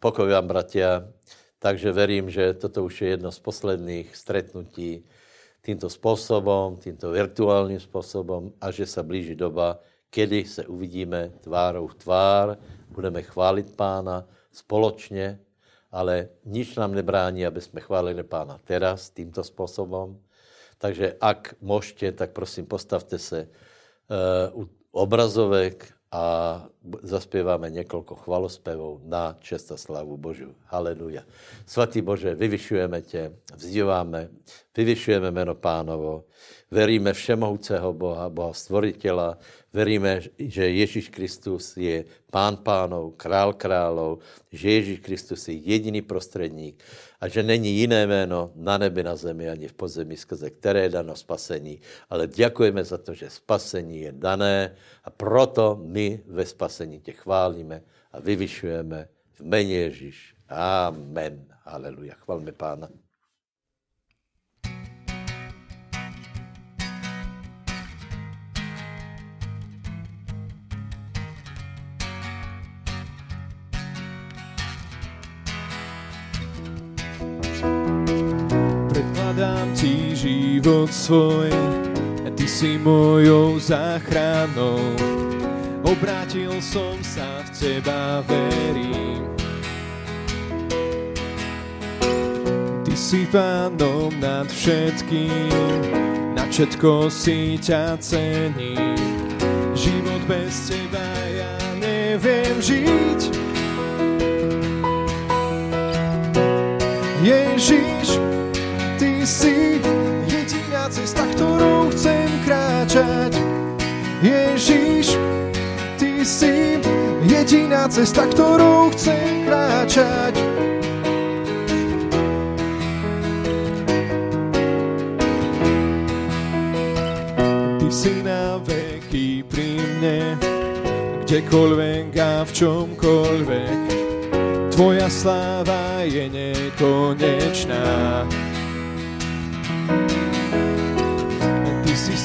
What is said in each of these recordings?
Pokoj vám, bratia. Takže verím, že toto už je jedno z posledných stretnutí týmto spôsobom, týmto virtuálním spôsobom a že sa blíži doba, kedy se uvidíme tvárou v tvár, budeme chválit pána spoločně, ale nič nám nebrání, aby jsme chválili pána teraz týmto spôsobom. Takže ak môžete, tak prosím, postavte se uh, u obrazovek a zaspěváme několik chvalospevů na čest a slavu Božu. Haleluja. Svatý Bože, vyvyšujeme tě, vzdíváme, vyvyšujeme jméno pánovo, veríme všemohoucého Boha, Boha stvoritela, veríme, že Ježíš Kristus je pán pánov, král králov, že Ježíš Kristus je jediný prostředník a že není jiné jméno na nebi, na zemi ani v podzemí, skrze které je dano spasení. Ale děkujeme za to, že spasení je dané a proto my ve spasení tě chválíme a vyvyšujeme v jméně Ježíš. Amen. Aleluja. Chvalme Pána. Život svoj, ty si mojou záchranou. Obrátil som sa v teba, verím. Ty si pánom nad všetkým, na všetko si ťa cením. Život bez teba ja neviem žiť. Ježiš, si jediná cesta, ktorou chcem kráčať. Ježiš, ty si jediná cesta, ktorou chcem kráčať. Ty si na veky pri mne, kdekoľvek a v čomkoľvek. Tvoja sláva je nekonečná.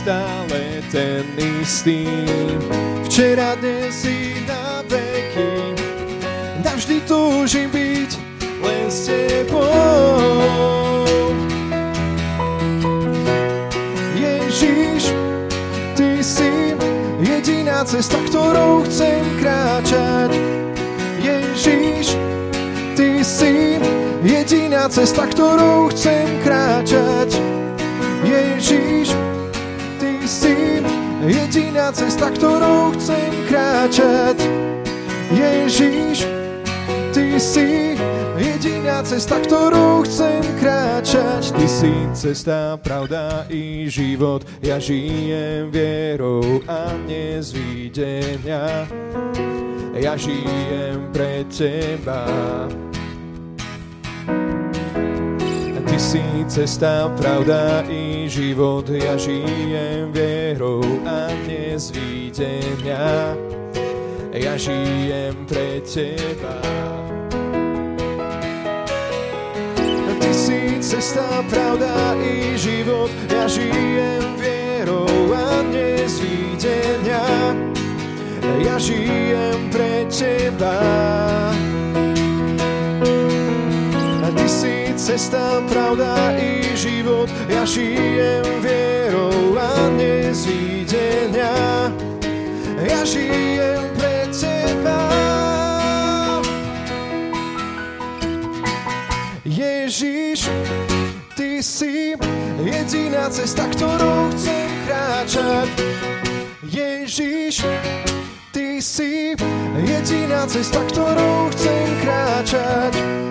Stále ten istý. Včera, dnes i na veky, navždy túžim byť len s tebou. Ježiš, ty si jediná cesta, ktorou chcem kráčať. Ježiš, ty si jediná cesta, ktorou chcem kráčať. Ježiš, jediná cesta, ktorou chcem kráčať. Ježíš, ty si jediná cesta, ktorou chcem kráčať. Ty si cesta, pravda i život, ja žijem vierou a nezvídenia. Ja žijem pre teba. Si cesta, pravda i život, ja žijem vierou a nezvídenia. Ja žijem pre teba. Ty si cesta, pravda i život, ja žijem vierou a nezvídenia. Ja žijem pre teba. Ty si cesta, pravda i život, ja žijem vierou a nezvídenia. Ja žijem pre teba. Ježiš, ty si jediná cesta, ktorou chcem kráčať. Ježiš, ty si jediná cesta, ktorou chcem kráčať.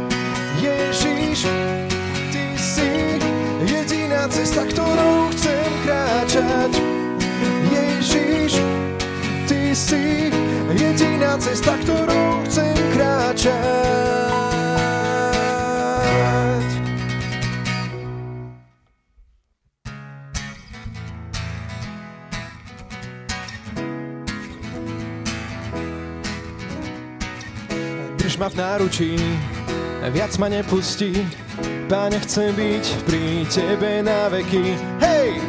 Ježiš, ty si jediná cesta, ktorou chcem kráčať. Ježiš, ty si jediná cesta, ktorou chcem kráčať. Drž ma v náručí, viac ma nepustí. Páne, chcem byť pri Tebe na veky. Hej!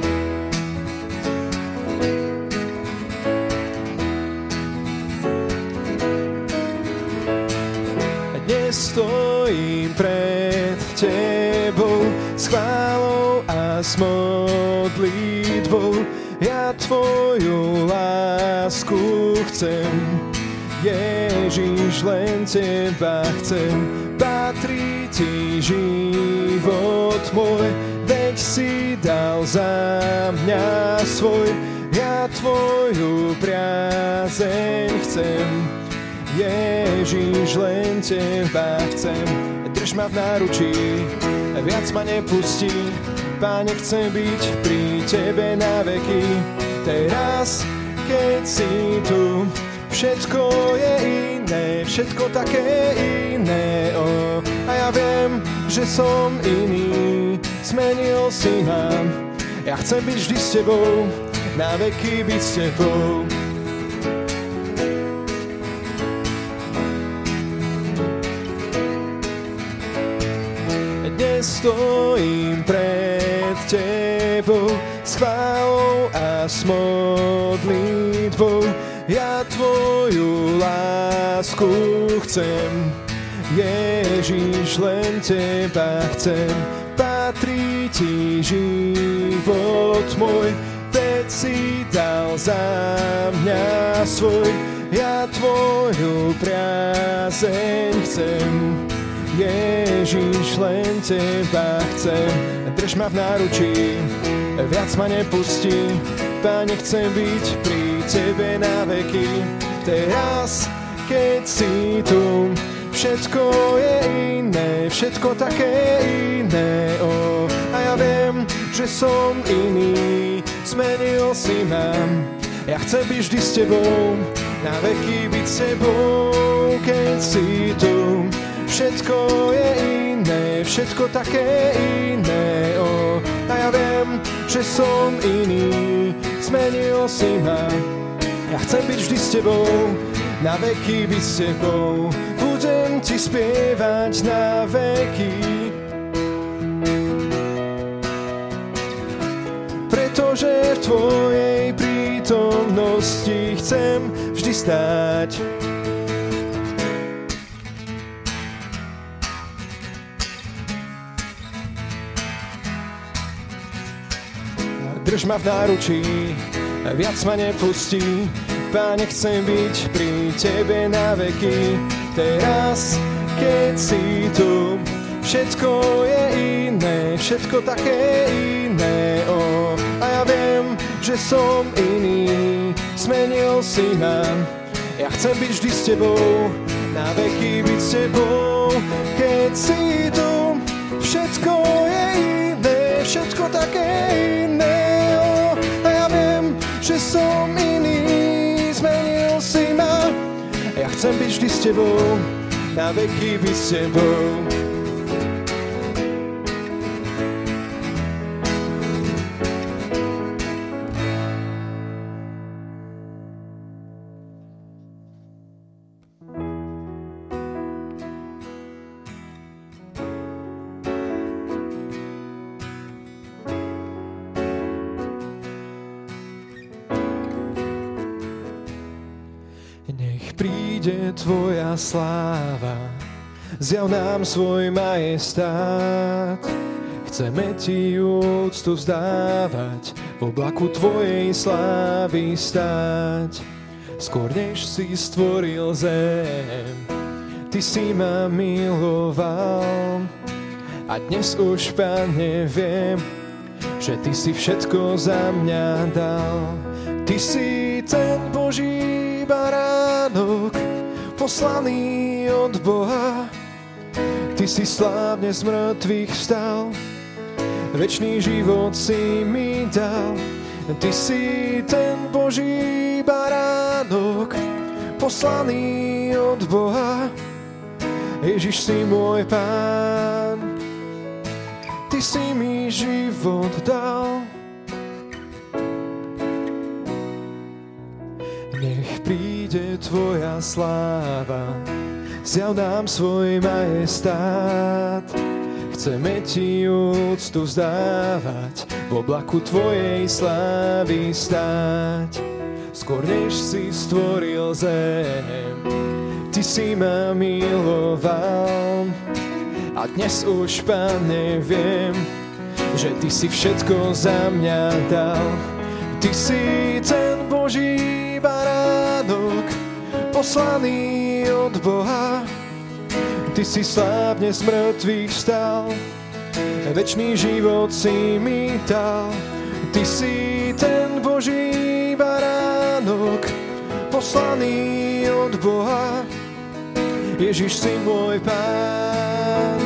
Dnes stojím pred Tebou s chválou a s modlitbou. Ja Tvoju lásku chcem, Ježiš, len Teba chcem. Môj, veď si dal za mňa svoj. Ja Tvoju priazeň chcem, Ježiš, len Teba chcem. Drž ma v náručí, viac ma nepustí. Páne, chcem byť pri Tebe na veky. Teraz, keď si tu, všetko je iné, všetko také iné. Oh, a ja viem, že som iný, zmenil si ma. Ja chcem byť vždy s Tebou, na veky byť s Tebou. Dnes stojím pred Tebou s chválou a s modlitbou. Ja Tvoju lásku chcem, Ježiš, len Teba chcem. Patrí Ti život môj, veď si dal za mňa svoj. Ja Tvoju priazeň chcem, Ježiš, len Teba chcem. Drž ma v náručí, viac ma nepustí. Páne, chcem byť pri Tebe na veky. Teraz, keď si tu, všetko je iné, všetko také iné. Oh, a ja viem, že som iný, zmenil si ma. Ja chcem byť vždy s Tebou, na veky byť s Tebou, keď si tu. Všetko je iné, všetko také iné. Oh, a ja viem, že som iný, zmenil si ma. Ja chcem byť vždy s Tebou, na veky byť s Tebou. Ti spievať na veky. Pretože v Tvojej prítomnosti chcem vždy stáť. Drž ma v náručí, viac ma nepustí. Páne, chcem byť pri Tebe na veky. Teraz, keď si tu, všetko je iné, všetko také iné. Oh, a ja viem, že som iný, zmenil si ma. Ja chcem byť vždy s Tebou, na veky byť s Tebou. Keď si tu, všetko je iné, všetko také iné. Oh, a ja viem, že som iný, chcem byť vždy s Tebou, na veky byť s Tebou. Tvoja sláva, zjav nám svoj majestát. Chceme Ti úctu vzdávať, v oblaku Tvojej slávy stáť. Skôr než si stvoril zem, Ty si ma miloval. A dnes už, Pane, viem, že Ty si všetko za mňa dal. Ty si ten Boží baránok, poslaný od Boha. Ty si slávne z mŕtvych vstal, večný život si mi dal. Ty si ten Boží baránok, poslaný od Boha. Ježiš si môj pán, Ty si mi život dal. Tvoja sláva, zjav nám svoj majestát. Chceme Ti úctu vzdávať, v oblaku Tvojej slávy stáť. Skôr než si stvoril zem, Ty si ma miloval. A dnes už, Pane, viem, že Ty si všetko za mňa dal. Ty si ten Boží baránok, poslaný od Boha. Ty si slávne z mŕtvych vstal, večný život si mi dal. Ty si ten Boží baránok, poslaný od Boha. Ježiš si môj pán,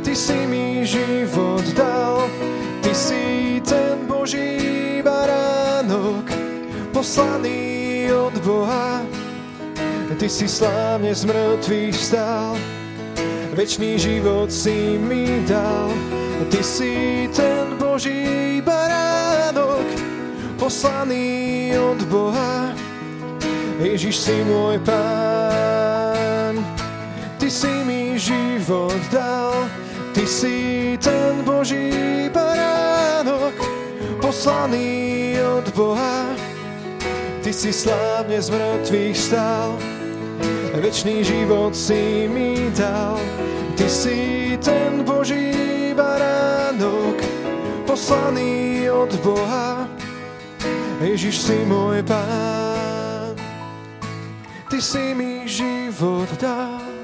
Ty si mi život dal, Ty si ten Boží baránok, poslaný od Boha. Ty si slávne z mŕtvych vstal, večný život si mi dal. Ty si ten Boží baránok, poslaný od Boha. Ježiš si môj pán, Ty si mi život dal, Ty si ten Boží baránok, poslaný od Boha. Ty si slávne z mŕtvych stal, večný život si mi dal. Ty si ten Boží baránok, poslaný od Boha. Ježiš si môj pán, Ty si mi život dal.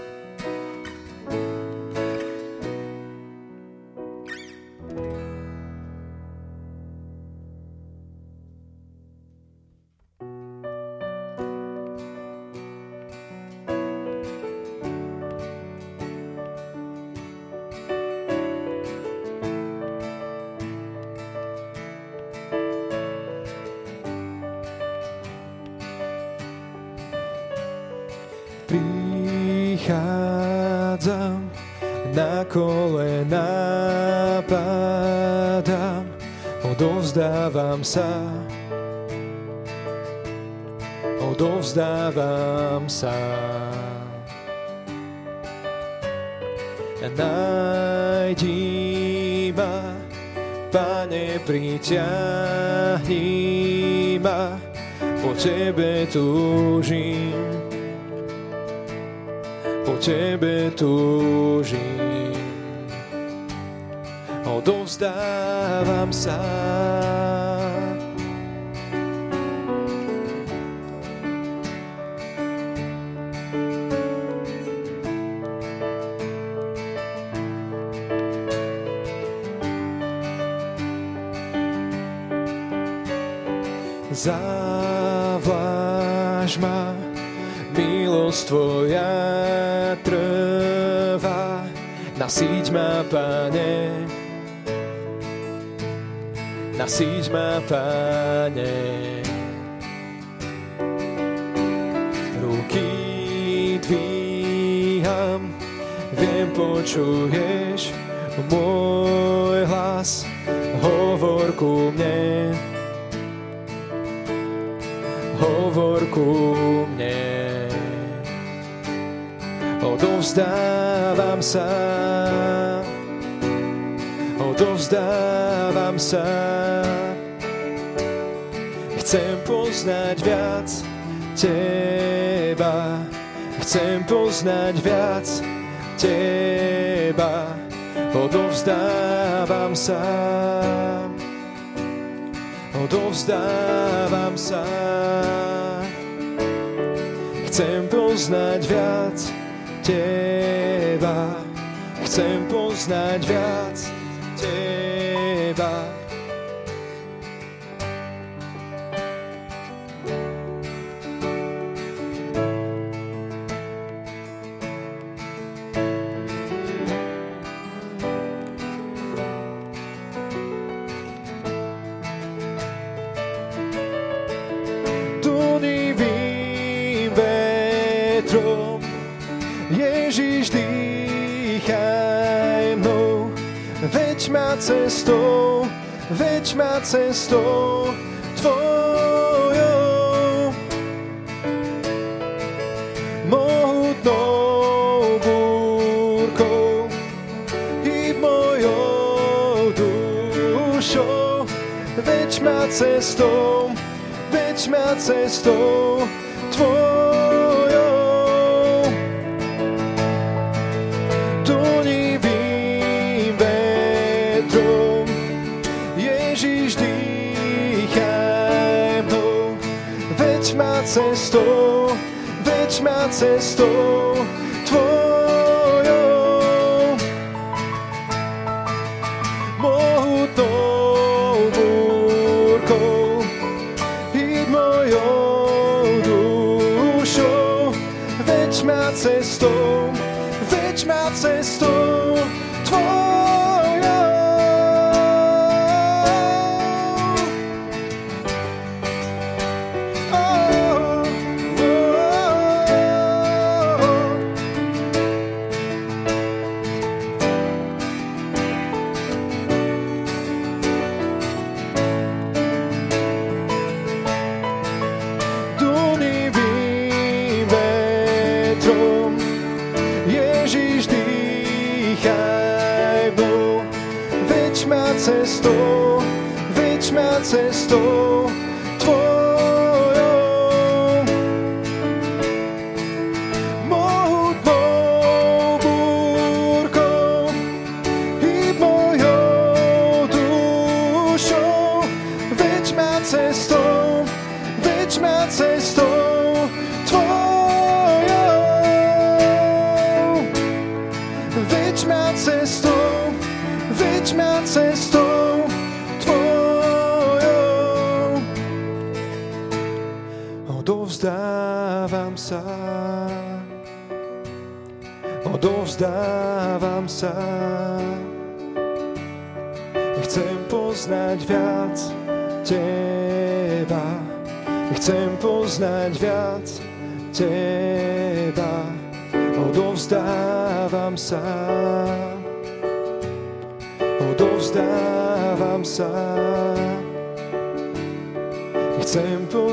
Kolena padám, odovzdávam sa, odovzdávam sa. Najdi ma, Pane, priťahni ma, po Tebe túžim po Tebe túžim. Odovzdávam sa. Zavláž ma, milosť Tvoja trvá, nasíť ma, Pane. Ma, Pane. Ruky dvíham, viem, počuješ môj hlas, hovor ku mne. Hovor ku mne odovzdávam sa, odovzdávam sa. Chcem poznať viac Teba, chcem poznať viac Teba, odovzdávam sa, odovzdávam sa. Chcem poznať viac Teba. Chcem poznať viac Teba.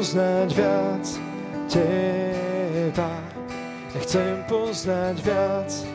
Chcem poznať viac Teba. Chcem poznať viac Teba.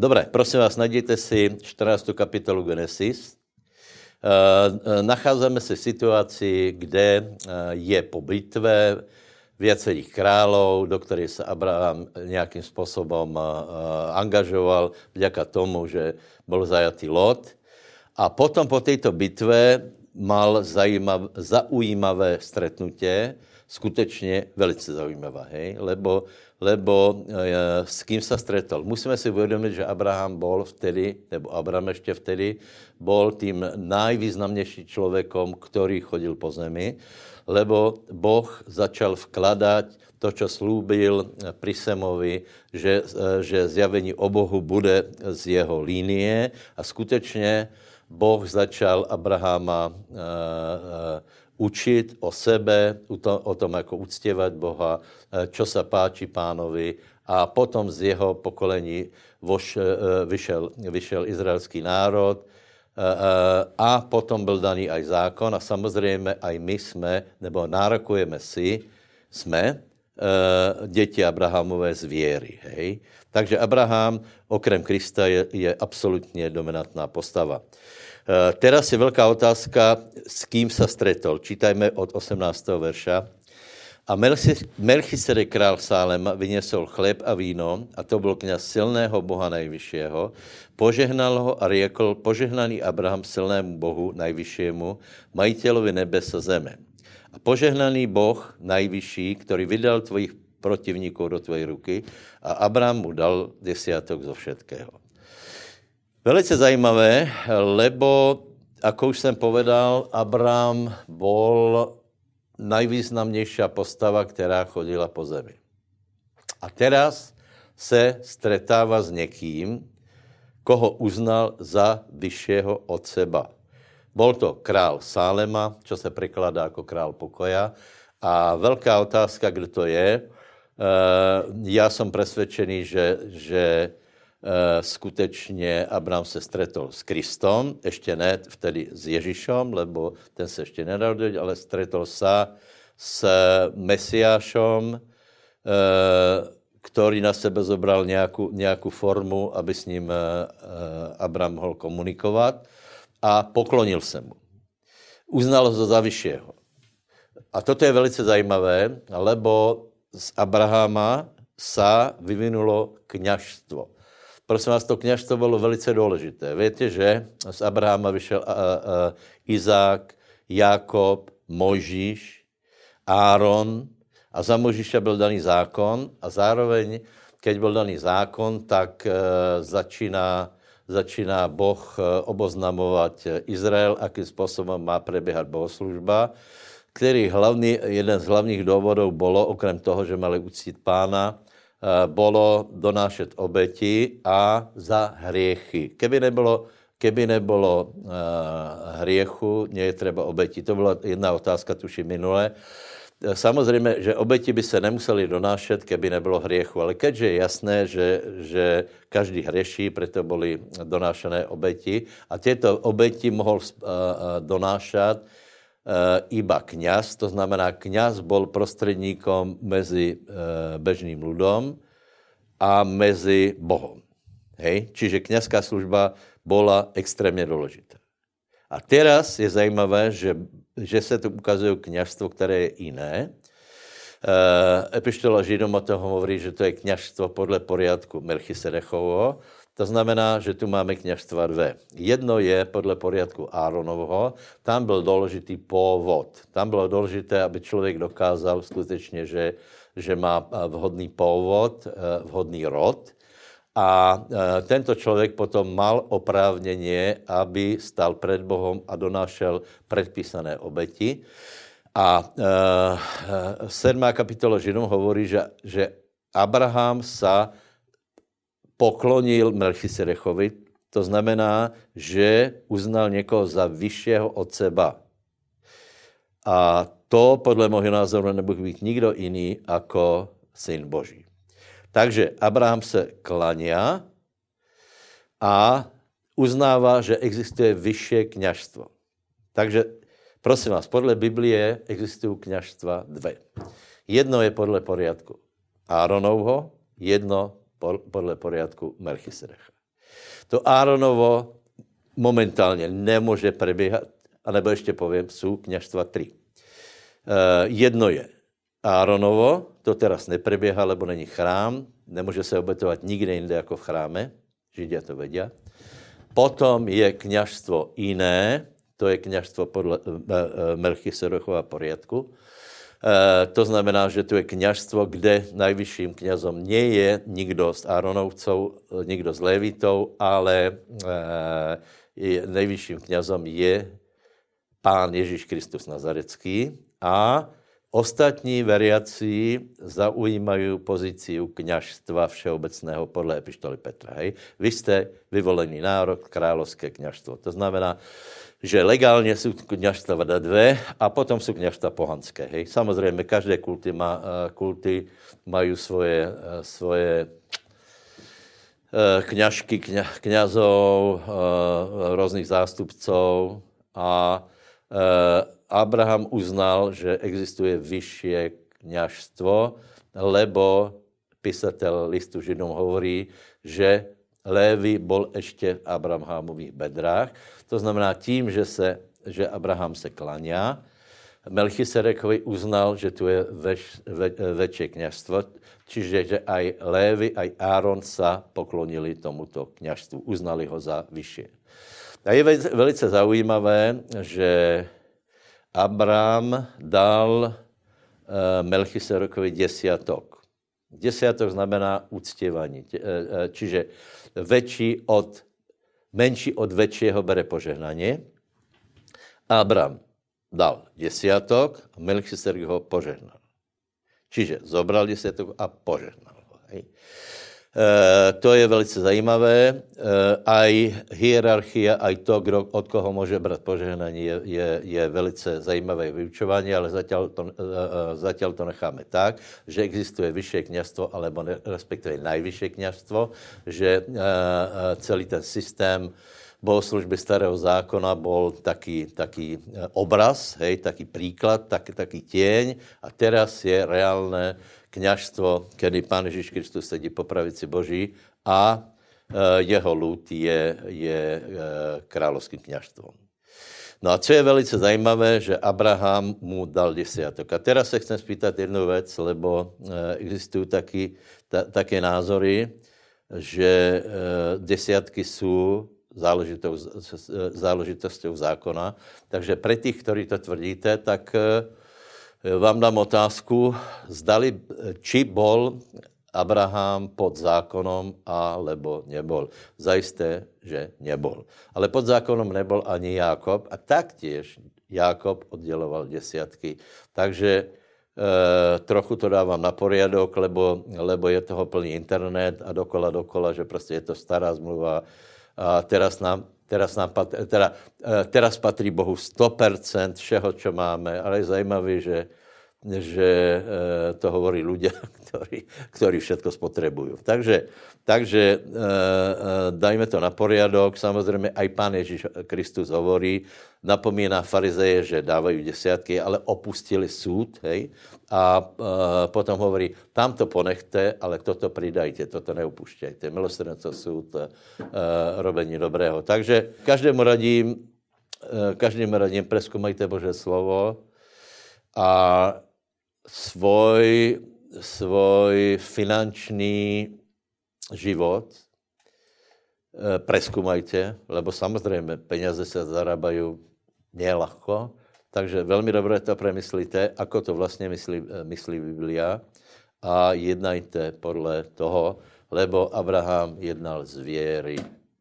Dobré, prosím vás, najděte si 14. kapitolu Genesis. Eh, eh, nacházíme se v situaci, kde eh, je po bitve věcerých králů, do kterých se Abraham nějakým způsobem angažoval, vďaka tomu, že byl zajatý Lot. A potom po této bitve mal zajímav, zaujímavé stretnutě, skutečně velice zaujímavé, hej? lebo lebo e, s kým se stretol. Musíme si uvědomit, že Abraham bol vtedy, nebo Abraham ještě vtedy, bol tím najvýznamnějším člověkom, který chodil po zemi, lebo Boh začal vkladat to, co slúbil pri Semovi, že, e, že zjavení o Bohu bude z jeho línie a skutečně Boh začal Abrahama uh, uh, učit o sebe, o tom, jako uctěvat Boha, eh, čo se páči pánovi a potom z jeho pokolení voš, eh, vyšel, vyšel izraelský národ eh, a potom byl daný aj zákon a samozřejmě aj my jsme, nebo nárokujeme si, jsme děti Abrahamové z věry. Hej? Takže Abraham, okrem Krista, je, je absolutně dominantná postava. Eh, teraz je velká otázka, s kým se stretol. Čítajme od 18. verša. A Melchisedek král Sálema vyněsol chleb a víno, a to byl kněz silného Boha nejvyššího, požehnal ho a řekl, požehnaný Abraham silnému Bohu nejvyššímu, majitelovi nebes a zeme. A požehnaný Boh nejvyšší, který vydal tvojich protivníků do tvojej ruky, a Abraham mu dal desiatok zo všetkého. Velice zajímavé, lebo, ako už jsem povedal, Abraham bol najvýznamnější postava, která chodila po zemi. A teraz se stretává s někým, koho uznal za vyššího od seba. Bol to král Sálema, čo se překladá jako král pokoja. A velká otázka, kdo to je, já jsem přesvědčený, že, že skutečně Abraham se stretol s Kristom, ještě ne vtedy s Ježíšem, lebo ten se ještě nenarodil, ale stretol se s Mesiášom, který na sebe zobral nějakou, nějakou formu, aby s ním Abraham mohl komunikovat a poklonil se mu. Uznal ho za vyššího. A toto je velice zajímavé, lebo z Abrahama sa vyvinulo kněžstvo. Prosím vás, to kněžstvo bylo velice důležité. Víte, že z Abrahama vyšel a, Izák, Jakob, Mojžíš, Áron a za Mojžíša byl daný zákon a zároveň, keď byl daný zákon, tak e, začíná, začíná Boh e, oboznamovat Izrael, akým způsobem má preběhat bohoslužba který hlavný, jeden z hlavních důvodů bylo, okrem toho, že mali uctít pána, eh, bylo donášet obeti a za hriechy. Keby nebylo, keby nebylo uh, hriechu, nie je třeba obeti. To byla jedna otázka, tuši minule. Eh, samozřejmě, že obeti by se nemuseli donášet, keby nebylo hriechu, ale keďže je jasné, že, že každý hřeší, proto byly donášené obeti a tyto obeti mohl donášat Eh, iba kňaz, to znamená, kňaz bol prostředníkom mezi eh, bežným ľudom a mezi Bohom. Hej? Čiže kňazská služba byla extrémně důležitá. A teraz je zajímavé, že, že se tu ukazuje kněžstvo, které je jiné. E, Epištola Židom o tom hovorí, že to je kněžstvo podle poriadku Melchisedechovo, to znamená, že tu máme kněžstva dvě. Jedno je podle poriadku Áronovho, tam byl důležitý původ. Tam bylo důležité, aby člověk dokázal skutečně, že, že má eh, vhodný původ, eh, vhodný rod. A eh, tento člověk potom mal oprávněně, aby stal před Bohem a donášel předpísané obeti. A sedmá kapitola Židom hovorí, že, že Abraham sa poklonil Melchisedechovi, to znamená, že uznal někoho za vyššího od seba. A to podle mého názoru nebude být nikdo jiný jako syn Boží. Takže Abraham se klania a uznává, že existuje vyšší kněžstvo. Takže prosím vás, podle Biblie existují kněžstva dvě. Jedno je podle poriadku Áronovho, jedno podle poriadku Melchisedecha. To Áronovo momentálně nemůže prebíhat, anebo ještě povím, jsou kněžstva tři. Uh, jedno je Áronovo, to teraz nepreběhá, lebo není chrám, nemůže se obetovat nikde jinde jako v chráme, Židia to vědí. Potom je kněžstvo jiné, to je kněžstvo podle uh, uh, Melchisedechova poriadku. E, to znamená, že tu je kněžstvo, kde najvyšším knězom nie je nikdo z Áronovcov, nikdo z Levitou, ale e, nejvyšším knězom je pán Ježíš Kristus Nazarecký a Ostatní veriaci zaujímají pozici kněžstva všeobecného podle epištoly Petra. Hej? Vy jste vyvolený národ, královské kněžstvo. To znamená, že legálně jsou kněžstva dvě a potom jsou kněžstva pohanské. Hej. Samozřejmě každé kulty, má, eh, kulty mají svoje, eh, svoje eh, kněžky, kně, knězov, různých zástupců a Abraham uznal, že existuje vyšší kněžstvo, lebo písatel listu Židom hovorí, že Lévy byl ještě v Abrahamových bedrách. To znamená tím, že, se, že Abraham se klania, Melchisedekovi uznal, že tu je veš, ve, väčšie kněžstvo, čiže že aj Lévy, aj Áron sa poklonili tomuto kněžstvu, uznali ho za vyššie. A je velice zaujímavé, že Abraham dal uh, Melchisedekovi desiatok. Desiatok znamená uctěvání. Eh, eh, čiže väčší od, menší od väčšího bere požehnanie. Abram dal desiatok a Melchisedek ho požehnal. Čiže zobral desiatok a požehnal ho. E, to je velice zajímavé. E, aj hierarchia, aj to, kdo, od koho může brát požehnání, je, je, je velice zajímavé vyučování, ale zatím to, e, zatím to necháme tak, že existuje vyšší kněžstvo, alebo respektive najvyšší kněžstvo, že celý ten systém bohoslužby starého zákona bol taký, taký obraz, hej, taký príklad, tak, taký tieň a teraz je reálne kněžstvo, kedy Pán Ježíš Kristus sedí po pravici Boží a e, jeho lud je, je e, královským kněžstvom. No a co je velice zajímavé, že Abraham mu dal desiatok. A teraz se chcem spýtat jednu věc, lebo e, existují taky, ta, také názory, že desiatky jsou záležitou, zákona. Takže pre tých, ktorí to tvrdíte, tak vám dám otázku, zdali, či bol Abraham pod zákonom, alebo nebol. Zajisté, že nebol. Ale pod zákonom nebol ani Jákob a taktiež Jákob odděloval desiatky. Takže e, trochu to dávám na poriadok, lebo, lebo je toho plný internet a dokola, dokola, že prostě je to stará zmluva a teraz nám Teraz, nám pat, teda, eh, teraz patří Bohu 100% všeho, čo máme, ale je zajímavé, že, že eh, to hovorí ľudia, ktorí, ktorí všetko spotrebujú. Takže, takže eh, dajme to na poriadok. Samozrejme, aj Pán Ježíš Kristus hovorí, napomíná farizeje, že dávají desiatky, ale opustili súd, hej, a potom hovorí, tam to ponechte, ale toto pridajte, toto neupušťajte. Milosrdenstvo súd, robení dobrého. Takže každému radím, každému radím, preskumajte Bože slovo a svoj, svoj finančný život uh, preskumajte, lebo samozrejme peniaze sa zarábajú nelahko, takže velmi dobře to premyslíte, ako to vlastně myslí, eh, myslí Biblia a jednajte podle toho, lebo Abraham jednal z věry.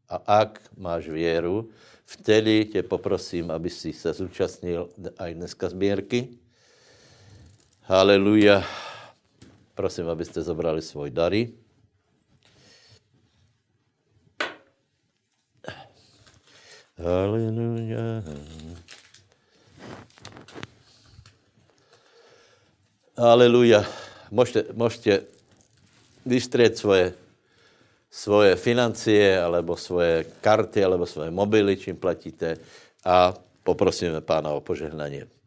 A ak máš věru, vtedy tě poprosím, aby si se zúčastnil aj dneska sbírky. Haleluja. Prosím, abyste zobrali svoj dary. Haleluja. Aleluja. Môžete, môžete vystrieť svoje, svoje financie, alebo svoje karty, alebo svoje mobily, čím platíte a poprosíme pána o požehnanie.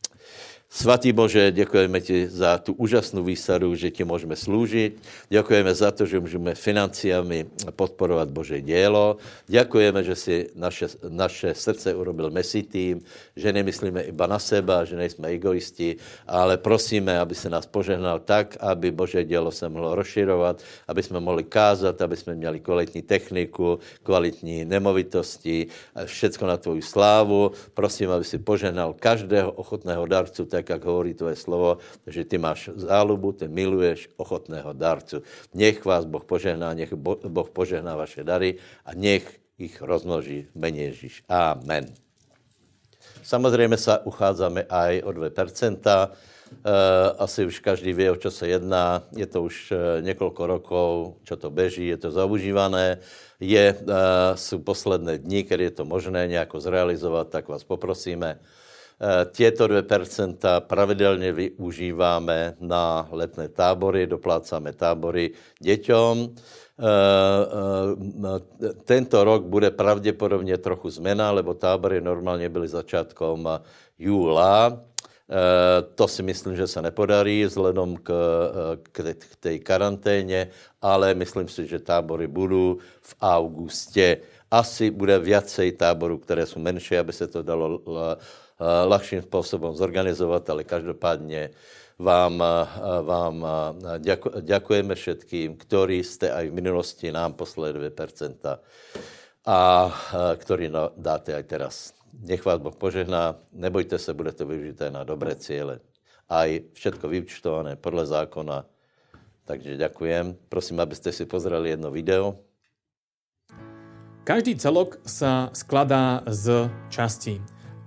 Svatý Bože, děkujeme ti za tu úžasnou výsadu, že ti můžeme sloužit. Děkujeme za to, že můžeme financiami podporovat Bože dělo. Děkujeme, že si naše, naše srdce urobil mesitým, že nemyslíme iba na seba, že nejsme egoisti, ale prosíme, aby se nás požehnal tak, aby Bože dělo se mohlo rozširovat, aby jsme mohli kázat, aby jsme měli kvalitní techniku, kvalitní nemovitosti, všecko na tvoju slávu. Prosím, aby si požehnal každého ochotného darcu, tak tak, jak hovorí tvoje slovo, že ty máš zálubu, ty miluješ ochotného darcu. Nech vás Boh požehná, nech Boh požehná vaše dary a nech ich rozmnoží v mene Ježíš. Amen. Samozřejmě se uchádzame aj o 2%. Asi už každý ví, o čo se jedná. Je to už e, několik rokov, čo to beží, je to zaužívané. Je, jsou posledné dny, kdy je to možné nějak zrealizovat, tak vás poprosíme, Eh, Těto 2% pravidelně využíváme na letné tábory, doplácáme tábory děťom. Eh, eh, tento rok bude pravděpodobně trochu změna, lebo tábory normálně byly začátkom júla. To si myslím, že se nepodarí vzhledem k, k, k té karanténě, ale myslím si, že tábory budou v augustě. Asi bude viacej táborů, které jsou menší, aby se to dalo Eh, ľahším způsobem zorganizovat, ale každopádně vám, eh, vám eh, děkujeme všetkým, ktorí jste aj v minulosti nám poslali 2% a ktorí dáte aj teraz. Nech vás Boh požehná, nebojte se, bude to využité na dobré cíle. A všetko vyučtované podle zákona. Takže ďakujem. Prosím, abyste si pozreli jedno video. Každý celok sa skladá z častí.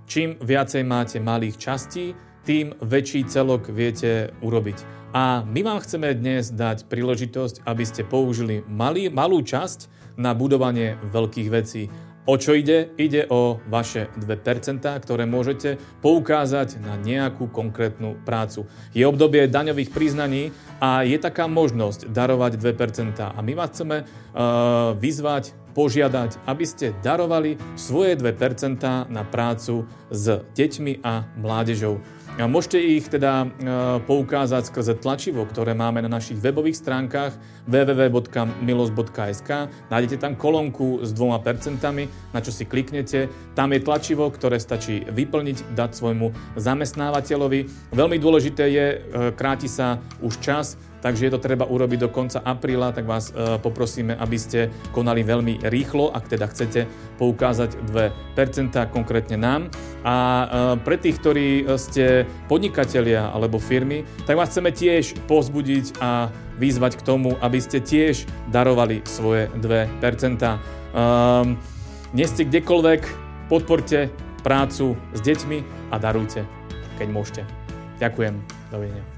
Čím viacej máte malých častí, tým väčší celok viete urobiť. A my vám chceme dnes dať príležitosť, aby ste použili malý, malú časť na budovanie veľkých vecí. O čo ide? Ide o vaše 2%, ktoré môžete poukázať na nejakú konkrétnu prácu. Je obdobie daňových priznaní a je taká možnosť darovať 2%. A my vás chceme uh, vyzvať, požiadať, aby ste darovali svoje 2% na prácu s deťmi a mládežou. Môžete ich teda e, poukázať skrze tlačivo, ktoré máme na našich webových stránkach www.milos.sk. Nájdete tam kolónku s dvoma percentami, na čo si kliknete. Tam je tlačivo, ktoré stačí vyplniť, dať svojmu zamestnávateľovi. Veľmi dôležité je, e, kráti sa už čas, takže je to treba urobiť do konca apríla, tak vás e, poprosíme, aby ste konali veľmi rýchlo, ak teda chcete poukázať 2% konkrétne nám. A e, pre tých, ktorí ste podnikatelia alebo firmy, tak vás chceme tiež pozbudiť a vyzvať k tomu, aby ste tiež darovali svoje 2%. Um, nie ste kdekoľvek, podporte prácu s deťmi a darujte, keď môžete. Ďakujem. Dovidenia.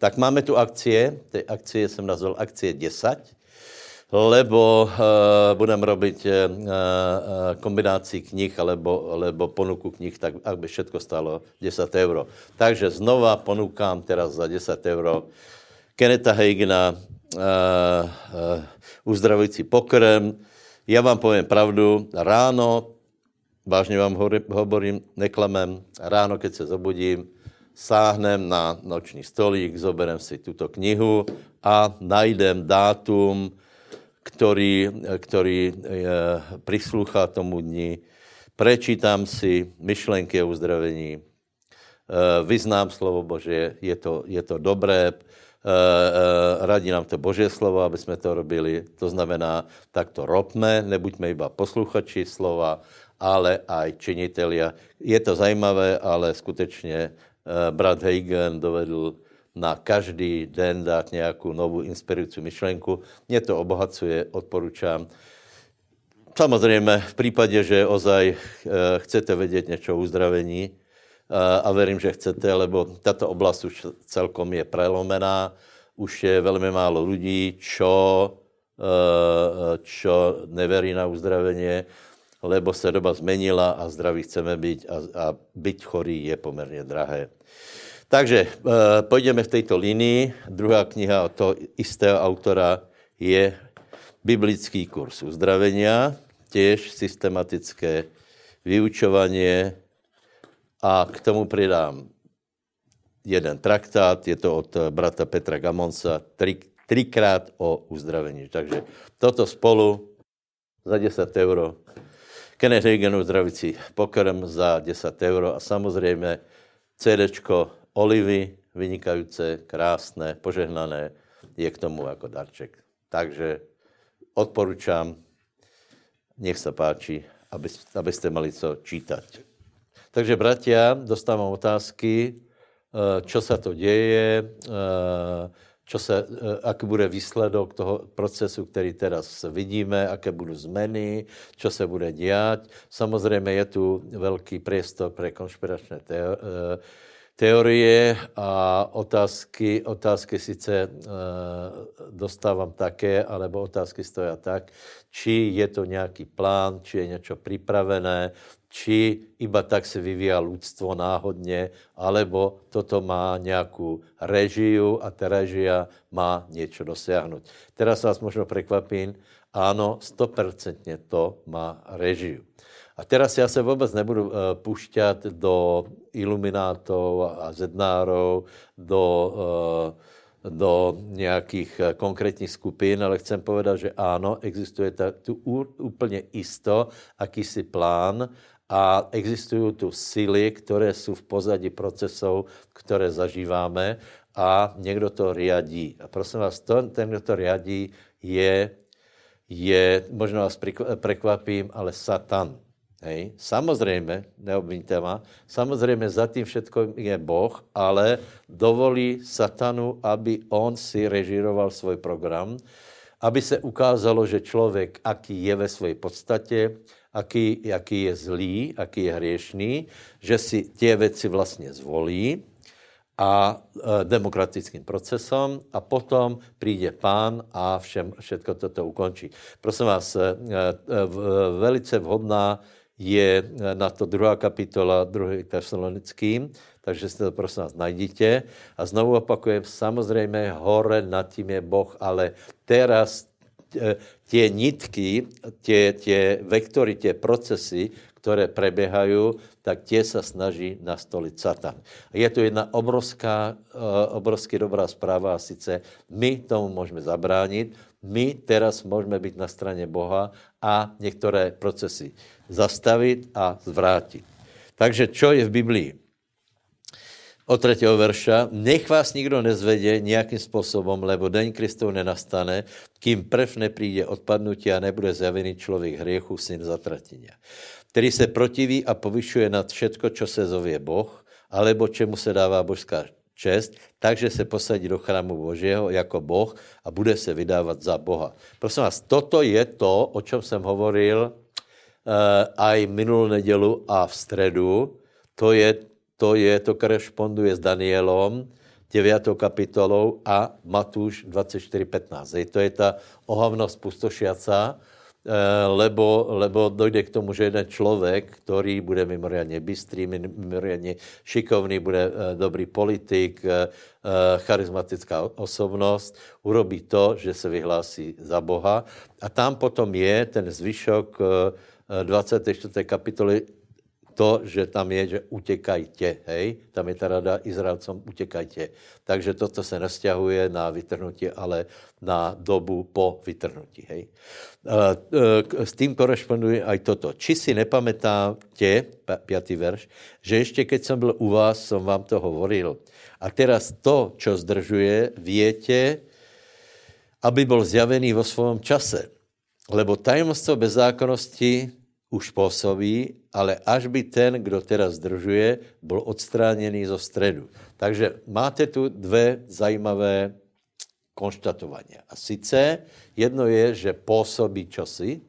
Tak máme tu akcie. Ty akcie jsem nazval akcie 10, lebo uh, budeme robiť uh, uh, kombináci knih alebo, alebo ponuku knih, tak aby všetko stalo 10 euro. Takže znova ponúkám teraz za 10 euro Keneta Heigena, uh, uh, uzdravující pokrm. Já vám povím pravdu, ráno, vážně vám hovorím, neklamem, ráno, keď se zobudím, sáhnem na noční stolík, zoberem si tuto knihu a najdem dátum, který, který prislúcha tomu dni. Prečítam si myšlenky o uzdravení, eh, vyznám slovo Bože, je to, je to dobré, eh, eh, radí nám to Božie slovo, aby jsme to robili. To znamená, tak to robme, nebuďme iba posluchači slova, ale aj činitelia. Je to zajímavé, ale skutečně brat Heigen dovedl na každý den dát nějakou novou inspirující myšlenku. Mě to obohacuje, odporučám. Samozřejmě v případě, že ozaj eh, chcete vědět něco o uzdravení, eh, a verím, že chcete, lebo tato oblast už celkom je prelomená, už je velmi málo lidí, čo, čo neverí na uzdravení, lebo se doba zmenila a zdraví chceme být a, a být chorý je poměrně drahé. Takže e, půjdeme v této linii. Druhá kniha od toho istého autora je biblický kurz uzdravenia, těž systematické vyučovanie a k tomu přidám jeden traktát, je to od brata Petra Gamonsa, tri, trikrát o uzdravení. Takže toto spolu za 10 euro Kenneth Hagenu zdravící pokrm za 10 euro a samozřejmě CDčko olivy, vynikající, krásné, požehnané, je k tomu jako darček. Takže odporučám, nech se páči, aby, abyste mali co čítat. Takže, bratia, dostávám otázky, eh, čo se to děje, eh, čo se, eh, aký bude výsledok toho procesu, který teraz vidíme, aké budou zmeny, čo se bude dělat. Samozřejmě je tu velký priestor pre konšpiračné eh, teorie a otázky, otázky sice uh, dostávám také, alebo otázky stojí tak, či je to nějaký plán, či je něco připravené, či iba tak se vyvíja ľudstvo náhodně, alebo toto má nějakou režiu a ta režia má něco dosáhnout. Teraz vás možno prekvapím, ano, stopercentně to má režiu. A teraz já se vůbec nebudu uh, pušťat do iluminátov a zednárov, do uh, do nějakých eh, konkrétních skupin, ale chcem povedat, že ano, existuje tu úplně isto, akýsi plán a existují tu síly, které jsou v pozadí procesů, které zažíváme a někdo to riadí. A prosím vás, to, ten, kdo to riadí, je, je, možná vás prekvapím, ale Satan. Hej. Samozrejme, neobviňte ma, samozrejme za tým všetko je Boh, ale dovolí satanu, aby on si režiroval svoj program, aby se ukázalo, že člověk, aký je ve svojej podstate, aký, aký je zlý, aký je hriešný, že si tie veci vlastně zvolí a e, demokratickým procesom a potom přijde pán a všem, všetko toto ukončí. Prosím vás, e, e, velice vhodná je na to druhá kapitola 2. tesalonickým, takže si to prosím vás najdíte. A znovu opakujem, samozřejmě hore nad tím je Boh, ale teraz tie nitky, tie, tie vektory, tie procesy, které prebiehají, tak tie sa snaží nastolit Satan. Je to jedna obrovská, obrovsky dobrá zpráva a sice my tomu můžeme zabránit, my teraz můžeme být na straně Boha a některé procesy zastavit a zvrátit. Takže čo je v Biblii? Od třetího verša, nech vás nikdo nezvedě nějakým způsobem, lebo den Kristov nenastane, kým prv nepríde odpadnutí a nebude zjavený člověk hriechu, syn zatratenia, který se protiví a povyšuje nad všetko, čo se zově Boh, alebo čemu se dává božská čest, takže se posadí do chrámu Božího jako Boh a bude se vydávat za Boha. Prosím vás, toto je to, o čem jsem hovoril uh, aj minulou nedělu a v středu. To je, to je, to korešponduje s Danielom, 9. kapitolou a Matúš 24.15. To je ta ohavnost pustošiaca, Eh, lebo, lebo dojde k tomu, že jeden člověk, který bude mimoriadně bystrý, mimoriadně šikovný, bude eh, dobrý politik, eh, charismatická osobnost, urobí to, že se vyhlásí za Boha. A tam potom je ten zvyšok 24. kapitoly to, že tam je, že utěkajte, hej, tam je ta rada Izraelcom, utěkajte. Takže toto se nestěhuje na vytrhnutí, ale na dobu po vytrhnutí, hej. S tím koresponduje aj toto. Či si nepamätáte, pětý verš, že ještě keď jsem byl u vás, jsem vám to hovoril. A teraz to, čo zdržuje, větě, aby byl zjavený vo svém čase. Lebo tajemstvo bezzákonnosti už působí, ale až by ten, kdo teraz zdržuje, byl odstráněný zo středu. Takže máte tu dvě zajímavé konštatování. A sice jedno je, že působí čosi,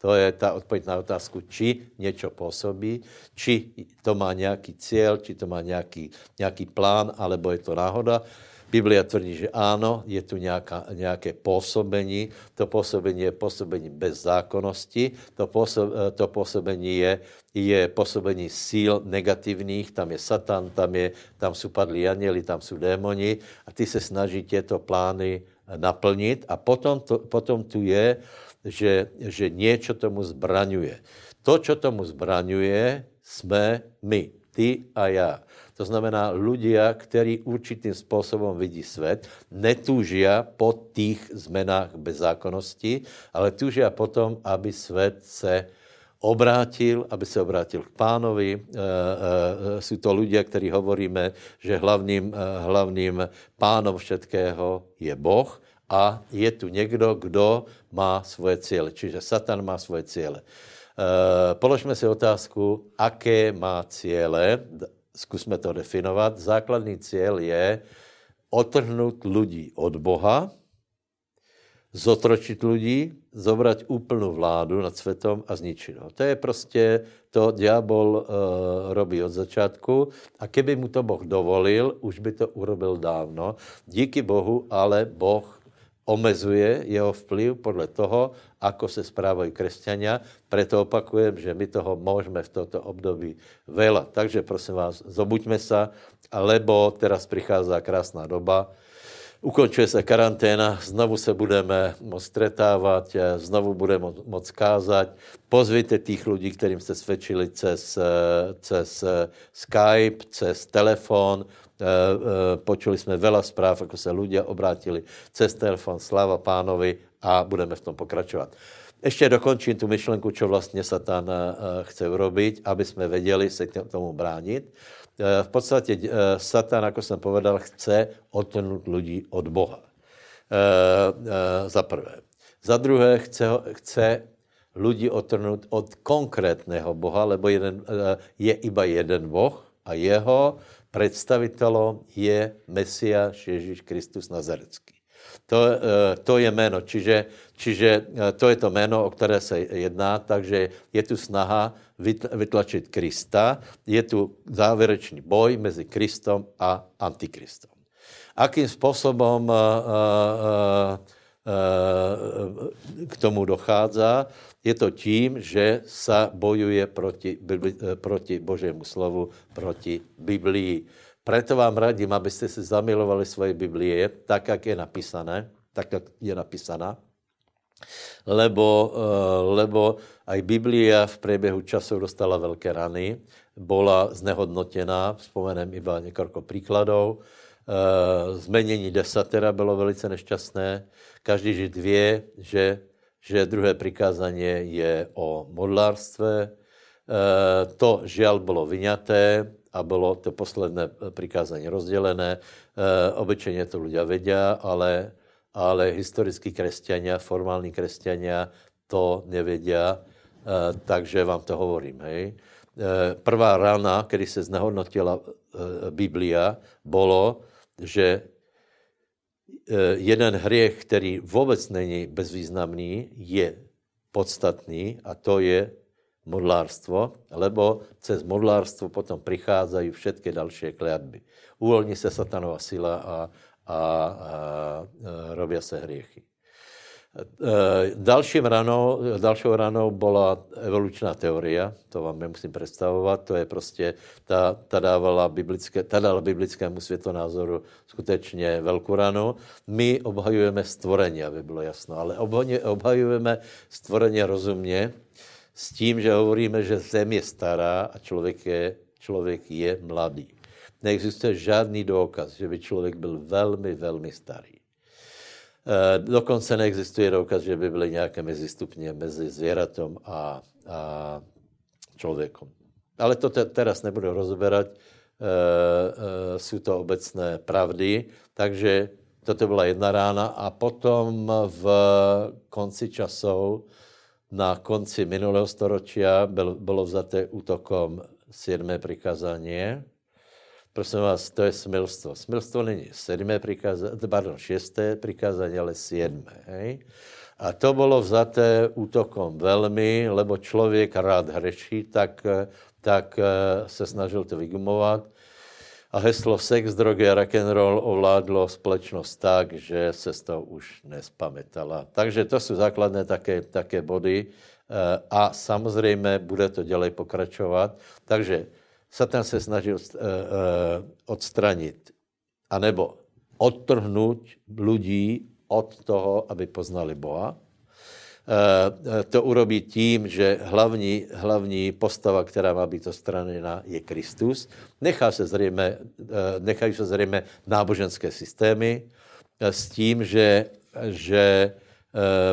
to je ta odpověď na otázku, či něco působí, či to má nějaký cíl, či to má nějaký, nějaký plán, alebo je to náhoda. Biblia tvrdí, že ano, je tu nějaká, nějaké působení. To působení je působení bez zákonnosti. To, působ, to působení je, je působení síl negativních. Tam je Satan, tam, je, tam jsou padlí anieli, tam jsou démoni a ty se snaží těto plány naplnit. A potom, to, potom tu je, že, že něco tomu zbraňuje. To, co tomu zbraňuje, jsme my, ty a já. To znamená ľudia, ktorí určitým spôsobom vidí svet, netúžia po tých zmenách bezzákonnosti, ale túžia potom, aby svet se obrátil, aby se obrátil k pánovi. E, e, jsou to ľudia, ktorí hovoríme, že hlavným, e, hlavným pánom všetkého je Boh a je tu někdo, kdo má svoje cíle. Čiže Satan má svoje cíle. E, položme si otázku, aké má cíle zkusme to definovat. Základní cíl je otrhnout lidi od Boha, zotročit lidi, zobrať úplnou vládu nad světem a zničit ho. To je prostě, to diabol uh, robí od začátku a keby mu to Boh dovolil, už by to urobil dávno. Díky Bohu, ale Boh omezuje jeho vplyv podle toho, ako se správají křesťania. Preto opakujem, že my toho můžeme v tomto období veľa. Takže prosím vás, zobuďme se, lebo teraz prichází krásná doba, ukončuje se karanténa, znovu se budeme moct stretávat, znovu budeme moc kázat. Pozvěte těch lidí, kterým jste svědčili cez, cez Skype, cez telefon, počuli jsme veľa zpráv, jako se ľudia obrátili cez telefon, sláva pánovi a budeme v tom pokračovat. Ještě dokončím tu myšlenku, čo vlastně Satan eh, chce urobiť, aby jsme věděli se k tomu bránit. V podstatě Satan, jako jsem povedal, chce odtrhnout lidi od Boha. Za prvé. Za druhé chce, chce lidi otrhnout od konkrétného Boha, lebo jeden, eh, je iba jeden Boh a jeho představitelem je Mesiáš Ježíš Kristus Nazarecký. To, eh, to je jméno, čiže, čiže eh, to je to jméno, o které se jedná, takže je tu snaha vytlačit Krista, je tu závěrečný boj mezi Kristom a Antikristom. Akým způsobem k tomu dochází? Je to tím, že se bojuje proti, proti Božému slovu, proti Biblii. Proto vám radím, abyste si zamilovali svoje Biblie, tak, jak je napísané, tak, jak je napísaná, lebo, eh, lebo aj Biblia v průběhu času dostala velké rany, byla znehodnotená, vzpomenem iba několik příkladů, eh, zmenění desatera bylo velice nešťastné, každý žid vie, že, že druhé prikázanie je o modlárstve, eh, to žiaľ bylo vyňaté, a bylo to posledné prikázání rozdělené. E, obyčejně to lidé vedia, ale, ale historickí křesťania, formální křesťania to nevedia, e, takže vám to hovorím. Hej. E, prvá rána, kdy se znehodnotila e, Biblia, bylo, že e, jeden hriech, který vůbec není bezvýznamný, je podstatný a to je modlárstvo, lebo cez modlárstvo potom přicházají všetky další kletby. Uvolní se satanová sila a, a, a, a robí se hriechy. Dalším ranou, dalšou ranou byla evolučná teoria, to vám nemusím představovat, to je prostě, ta, ta, dávala biblické, ta dala biblickému světonázoru skutečně velkou ranu. My obhajujeme stvorení, aby bylo jasno, ale obhajujeme stvorení rozumně, s tím, že hovoríme, že zem je stará a člověk je, člověk je mladý. Neexistuje žádný důkaz, že by člověk byl velmi, velmi starý. E, dokonce neexistuje důkaz, že by byly nějaké mezistupně mezi zvěratom a, a člověkem. Ale to te, teraz nebudu rozoberat. E, e, jsou to obecné pravdy, takže toto byla jedna rána a potom v konci časov na konci minulého storočia byl, bylo vzaté útokom sedmé prikázání. Prosím vás, to je smilstvo. Smilstvo není sedmé prikázání, pardon, šesté prikázání, ale sedmé. Hej? A to bylo vzaté útokom velmi, lebo člověk rád hreší, tak, tak eh, se snažil to vygumovat a heslo sex, drogy a rock and roll ovládlo společnost tak, že se z toho už nespamětala. Takže to jsou základné také, také body eh, a samozřejmě bude to dělej pokračovat. Takže Satan se snažil eh, eh, odstranit anebo odtrhnout lidí od toho, aby poznali Boha Eh, to urobí tím, že hlavní, hlavní postava, která má být odstraněna, je Kristus. Nechá se zřejmě, nechají se zřejmě náboženské systémy s tím, že, že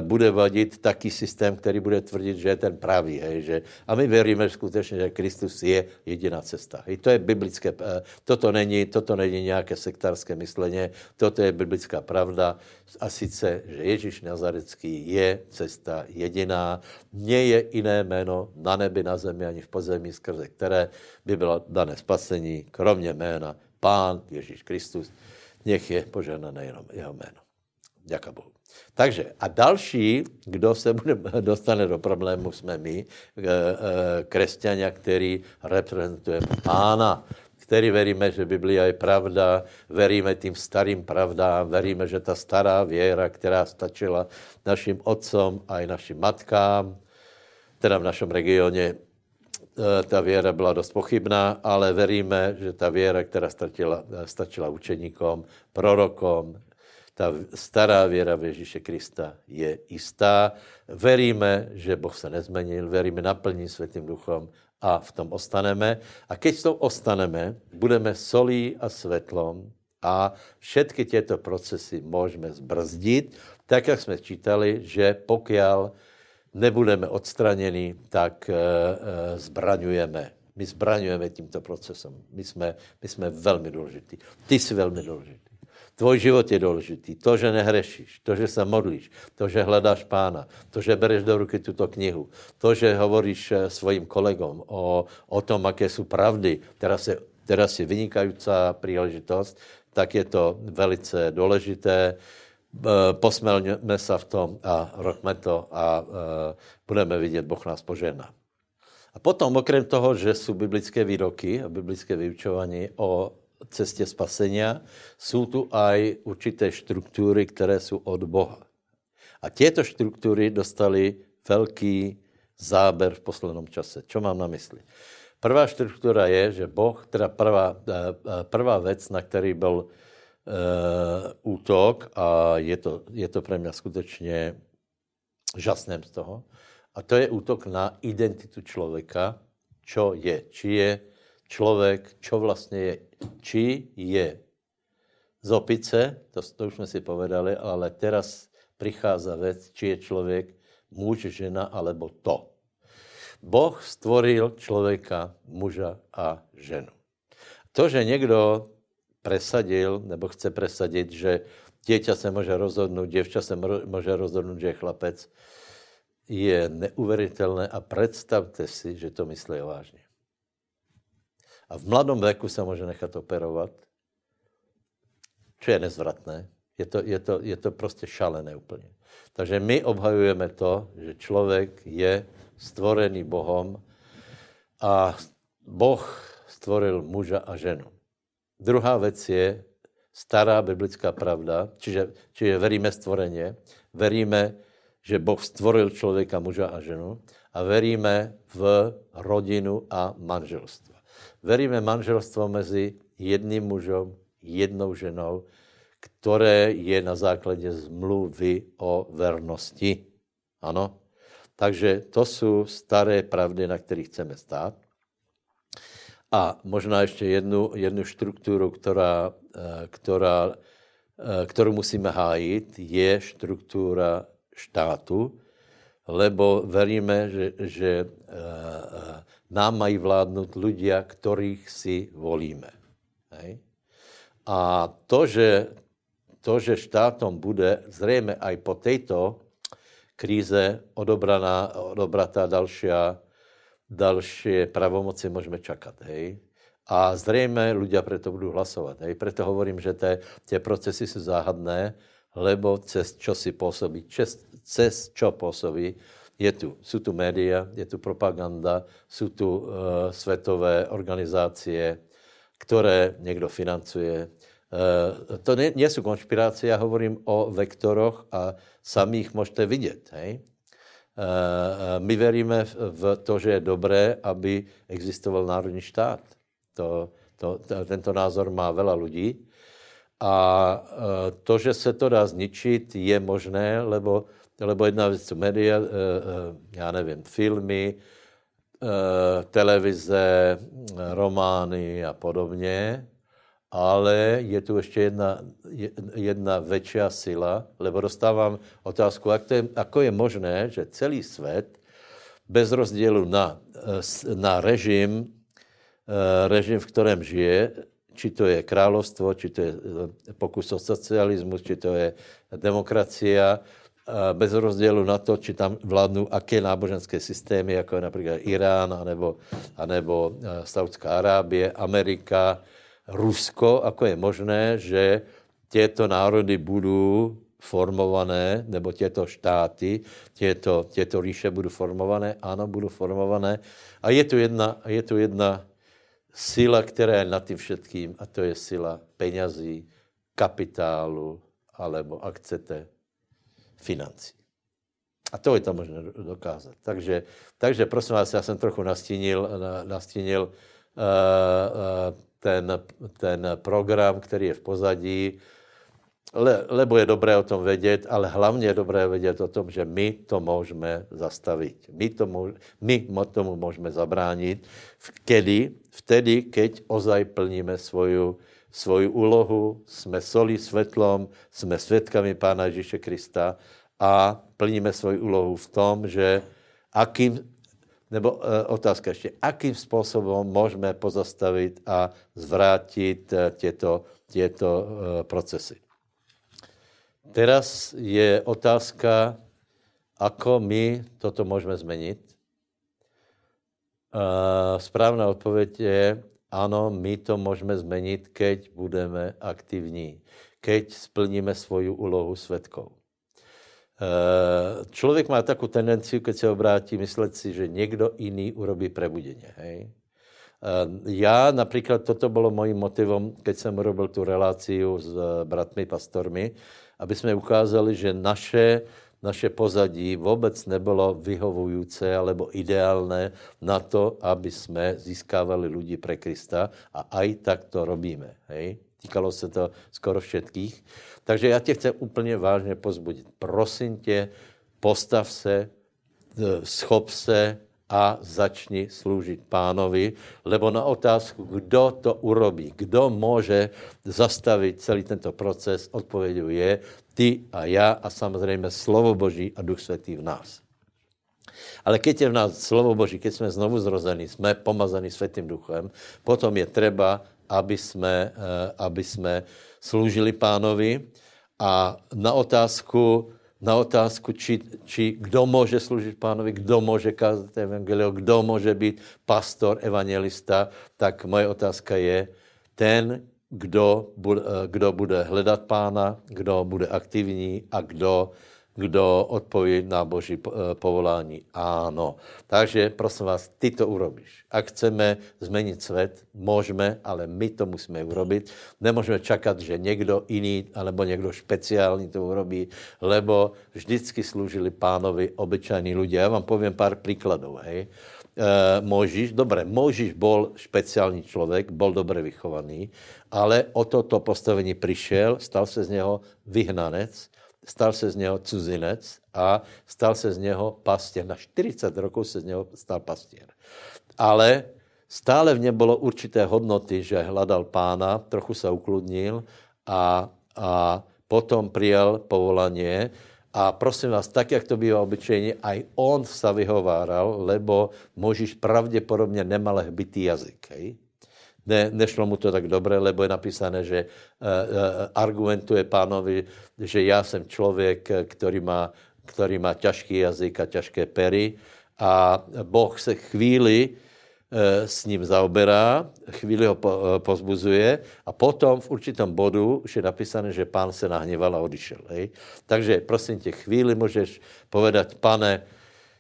bude vadit taký systém, který bude tvrdit, že je ten pravý. Hej, že, a my věříme skutečně, že Kristus je jediná cesta. Hej, to je biblické, eh, toto není, toto není nějaké sektárské myšlení, toto je biblická pravda. A sice, že Ježíš Nazarecký je cesta jediná, nie je jiné jméno na nebi, na zemi ani v pozemí, skrze které by bylo dané spasení, kromě jména Pán Ježíš Kristus. Nech je požehnané jenom jeho jméno. Děkuji Bohu. Takže a další, kdo se bude, dostane do problému, jsme my, eh, eh, křesťania, který reprezentujeme pána, který veríme, že Biblia je pravda, veríme tím starým pravdám, veríme, že ta stará věra, která stačila našim otcom a i našim matkám, teda v našem regioně, eh, ta věra byla dost pochybná, ale veríme, že ta věra, která stačila, stačila učeníkom, prorokom, ta stará věra v Ježíše Krista je jistá. Veríme, že Boh se nezmenil, veríme naplní světým duchom a v tom ostaneme. A keď v tom ostaneme, budeme solí a světlom a všetky těto procesy můžeme zbrzdit, tak jak jsme čítali, že pokud nebudeme odstraněni, tak e, e, zbraňujeme. My zbraňujeme tímto procesem. My jsme, my jsme velmi důležití. Ty jsi velmi důležitý. Tvoj život je důležitý. To, že nehrešíš, to, že se modlíš, to, že hledáš pána, to, že bereš do ruky tuto knihu, to, že hovoríš eh, svým kolegom o, o tom, jaké jsou pravdy, teraz je, teraz je vynikající příležitost, tak je to velice důležité. Eh, posmelme se v tom a roďme to a eh, budeme vidět, Boh nás požehná. A potom, okrem toho, že jsou biblické výroky a biblické vyučování o cestě spasenia, jsou tu aj určité štruktúry, které jsou od Boha. A těto štruktúry dostali velký záber v posledním čase. Čo mám na mysli? Prvá štruktúra je, že Boh, teda prvá, eh, eh, prvá věc, na který byl uh, útok, a je to, je to pro mě skutečně žasném z toho, a to je útok na identitu člověka, čo je, či je člověk, čo vlastně je, či je z opice, to, to už jsme si povedali, ale teraz prichází věc, či je člověk muž, žena, alebo to. Boh stvoril člověka, muža a ženu. To, že někdo presadil, nebo chce presadit, že dieťa se může rozhodnout, děvča se může rozhodnout, že je chlapec, je neuvěřitelné a představte si, že to myslí vážně. A v mladom věku se může nechat operovat, čo je nezvratné. Je to, je to, je to prostě šalené úplně. Takže my obhajujeme to, že člověk je stvorený Bohom a Boh stvoril muža a ženu. Druhá věc je stará biblická pravda, čiže, čiže veríme stvoreně, veríme, že Boh stvoril člověka, muža a ženu a veríme v rodinu a manželstvo. Veríme manželstvo mezi jedným mužem, jednou ženou, které je na základě zmluvy o vernosti. Ano? Takže to jsou staré pravdy, na kterých chceme stát. A možná ještě jednu, jednu strukturu, která, eh, která, eh, kterou musíme hájit, je struktura štátu, lebo veríme, že, že eh, nám mají vládnout ľudia, kterých si volíme. Hej? A to že, to, že štátom bude zřejmě aj po této kríze odobraná, odobratá další, další pravomoci můžeme čakat. Hej? A zřejmě ľudia preto budou hlasovat. Hej? Preto hovorím, že te, tie procesy jsou záhadné, lebo cez čo si působí, cez, cez čo působí, je tu, jsou tu média, je tu propaganda, jsou tu uh, světové organizácie, které někdo financuje. Uh, to nie, nie já hovorím o vektoroch a samých můžete vidět. Hej? Uh, my veríme v, v to, že je dobré, aby existoval národní štát. To, to, to, tento názor má veľa lidí. A to, že se to dá zničit, je možné, lebo lebo jedna věc jsou média, eh, eh, já nevím, filmy, eh, televize, romány a podobně, ale je tu ještě jedna, jedna větší sila, lebo dostávám otázku, jak, to je, ako je možné, že celý svět bez rozdílu na, na režim, režim, v kterém žije, či to je královstvo, či to je pokus o socialismus, či to je demokracia, bez rozdílu na to, či tam vládnou aké náboženské systémy, jako je například Irán, anebo, anebo Saudská Arábie, Amerika, Rusko, ako je možné, že těto národy budou formované, nebo těto štáty, těto, těto říše budou formované, ano, budou formované. A je tu jedna, je tu jedna sila, která je nad tím všetkým, a to je sila peňazí, kapitálu, alebo, ak chcete, financí. A to je to možné dokázat. Takže, takže prosím vás, já jsem trochu nastínil, nastínil uh, uh, ten, ten program, který je v pozadí, le, lebo je dobré o tom vědět, ale hlavně je dobré vědět o tom, že my to můžeme zastavit. My, to můž, my tomu můžeme zabránit. Kedy? Vtedy, keď ozaj plníme svoju, svoju úlohu, jsme solí světlom, jsme svědkami Pána Ježíše Krista a plníme svoji úlohu v tom, že akým nebo e, otázka ještě, akým způsobem můžeme pozastavit a zvrátit e, těto, těto e, procesy. Teraz je otázka, ako my toto můžeme změnit. E, správná odpověď je, ano, my to můžeme změnit, keď budeme aktivní, keď splníme svoju úlohu svetkou. Eh, člověk má takovou tendenci, keď se obrátí, myslet si, že někdo jiný urobí prebudeně. Hej? Eh, já například, toto bylo mojím motivem, keď jsem urobil tu reláciu s eh, bratmi pastormi, aby jsme ukázali, že naše, naše pozadí vůbec nebylo vyhovující alebo ideálné na to, aby jsme získávali lidi pre Krista a aj tak to robíme. Hej? Týkalo se to skoro všetkých. Takže já tě chci úplně vážně pozbudit. Prosím tě, postav se, schop se a začni sloužit pánovi, lebo na otázku, kdo to urobí, kdo může zastavit celý tento proces, odpovědou je ty a já a samozřejmě slovo Boží a Duch Svatý v nás. Ale keď je v nás slovo Boží, keď jsme znovu zrození, jsme pomazaní Světým duchem, potom je třeba, aby jsme, eh, aby jsme sloužili pánovi a na otázku, na otázku, či, či kdo může sloužit pánovi, kdo může kázat evangelium, kdo může být pastor, evangelista, tak moje otázka je, ten, kdo bude, eh, kdo bude hledat pána, kdo bude aktivní a kdo kdo odpoví na Boží eh, povolání. Ano. Takže prosím vás, ty to urobíš. Ak chceme změnit svět, můžeme, ale my to musíme urobit. Nemůžeme čekat, že někdo jiný, alebo někdo speciální to urobí, lebo vždycky sloužili pánovi obyčajní lidé. Já vám povím pár příkladů. Hej. E, Možíš, dobré, Možíš bol speciální člověk, bol dobře vychovaný, ale o toto postavení přišel, stal se z něho vyhnanec, stal se z něho cuzinec a stal se z něho pastěr. Na 40 rokov se z něho stal pastěr. Ale stále v něm bylo určité hodnoty, že hledal pána, trochu se ukludnil a, a potom přijal povolaně a prosím vás, tak, jak to bývá obyčejně, aj on se vyhováral, lebo Možíš pravděpodobně nemal hbitý jazyk. Hej? ne, nešlo mu to tak dobře, lebo je napísané, že uh, uh, argumentuje pánovi, že já jsem člověk, který má, který má těžký jazyk a těžké pery a Boh se chvíli s ním zaoberá, chvíli ho uh, pozbuzuje a potom v určitom bodu už je napísané, že pán se nahněval a odišel. Hej? Takže prosím tě, chvíli můžeš povedat, pane,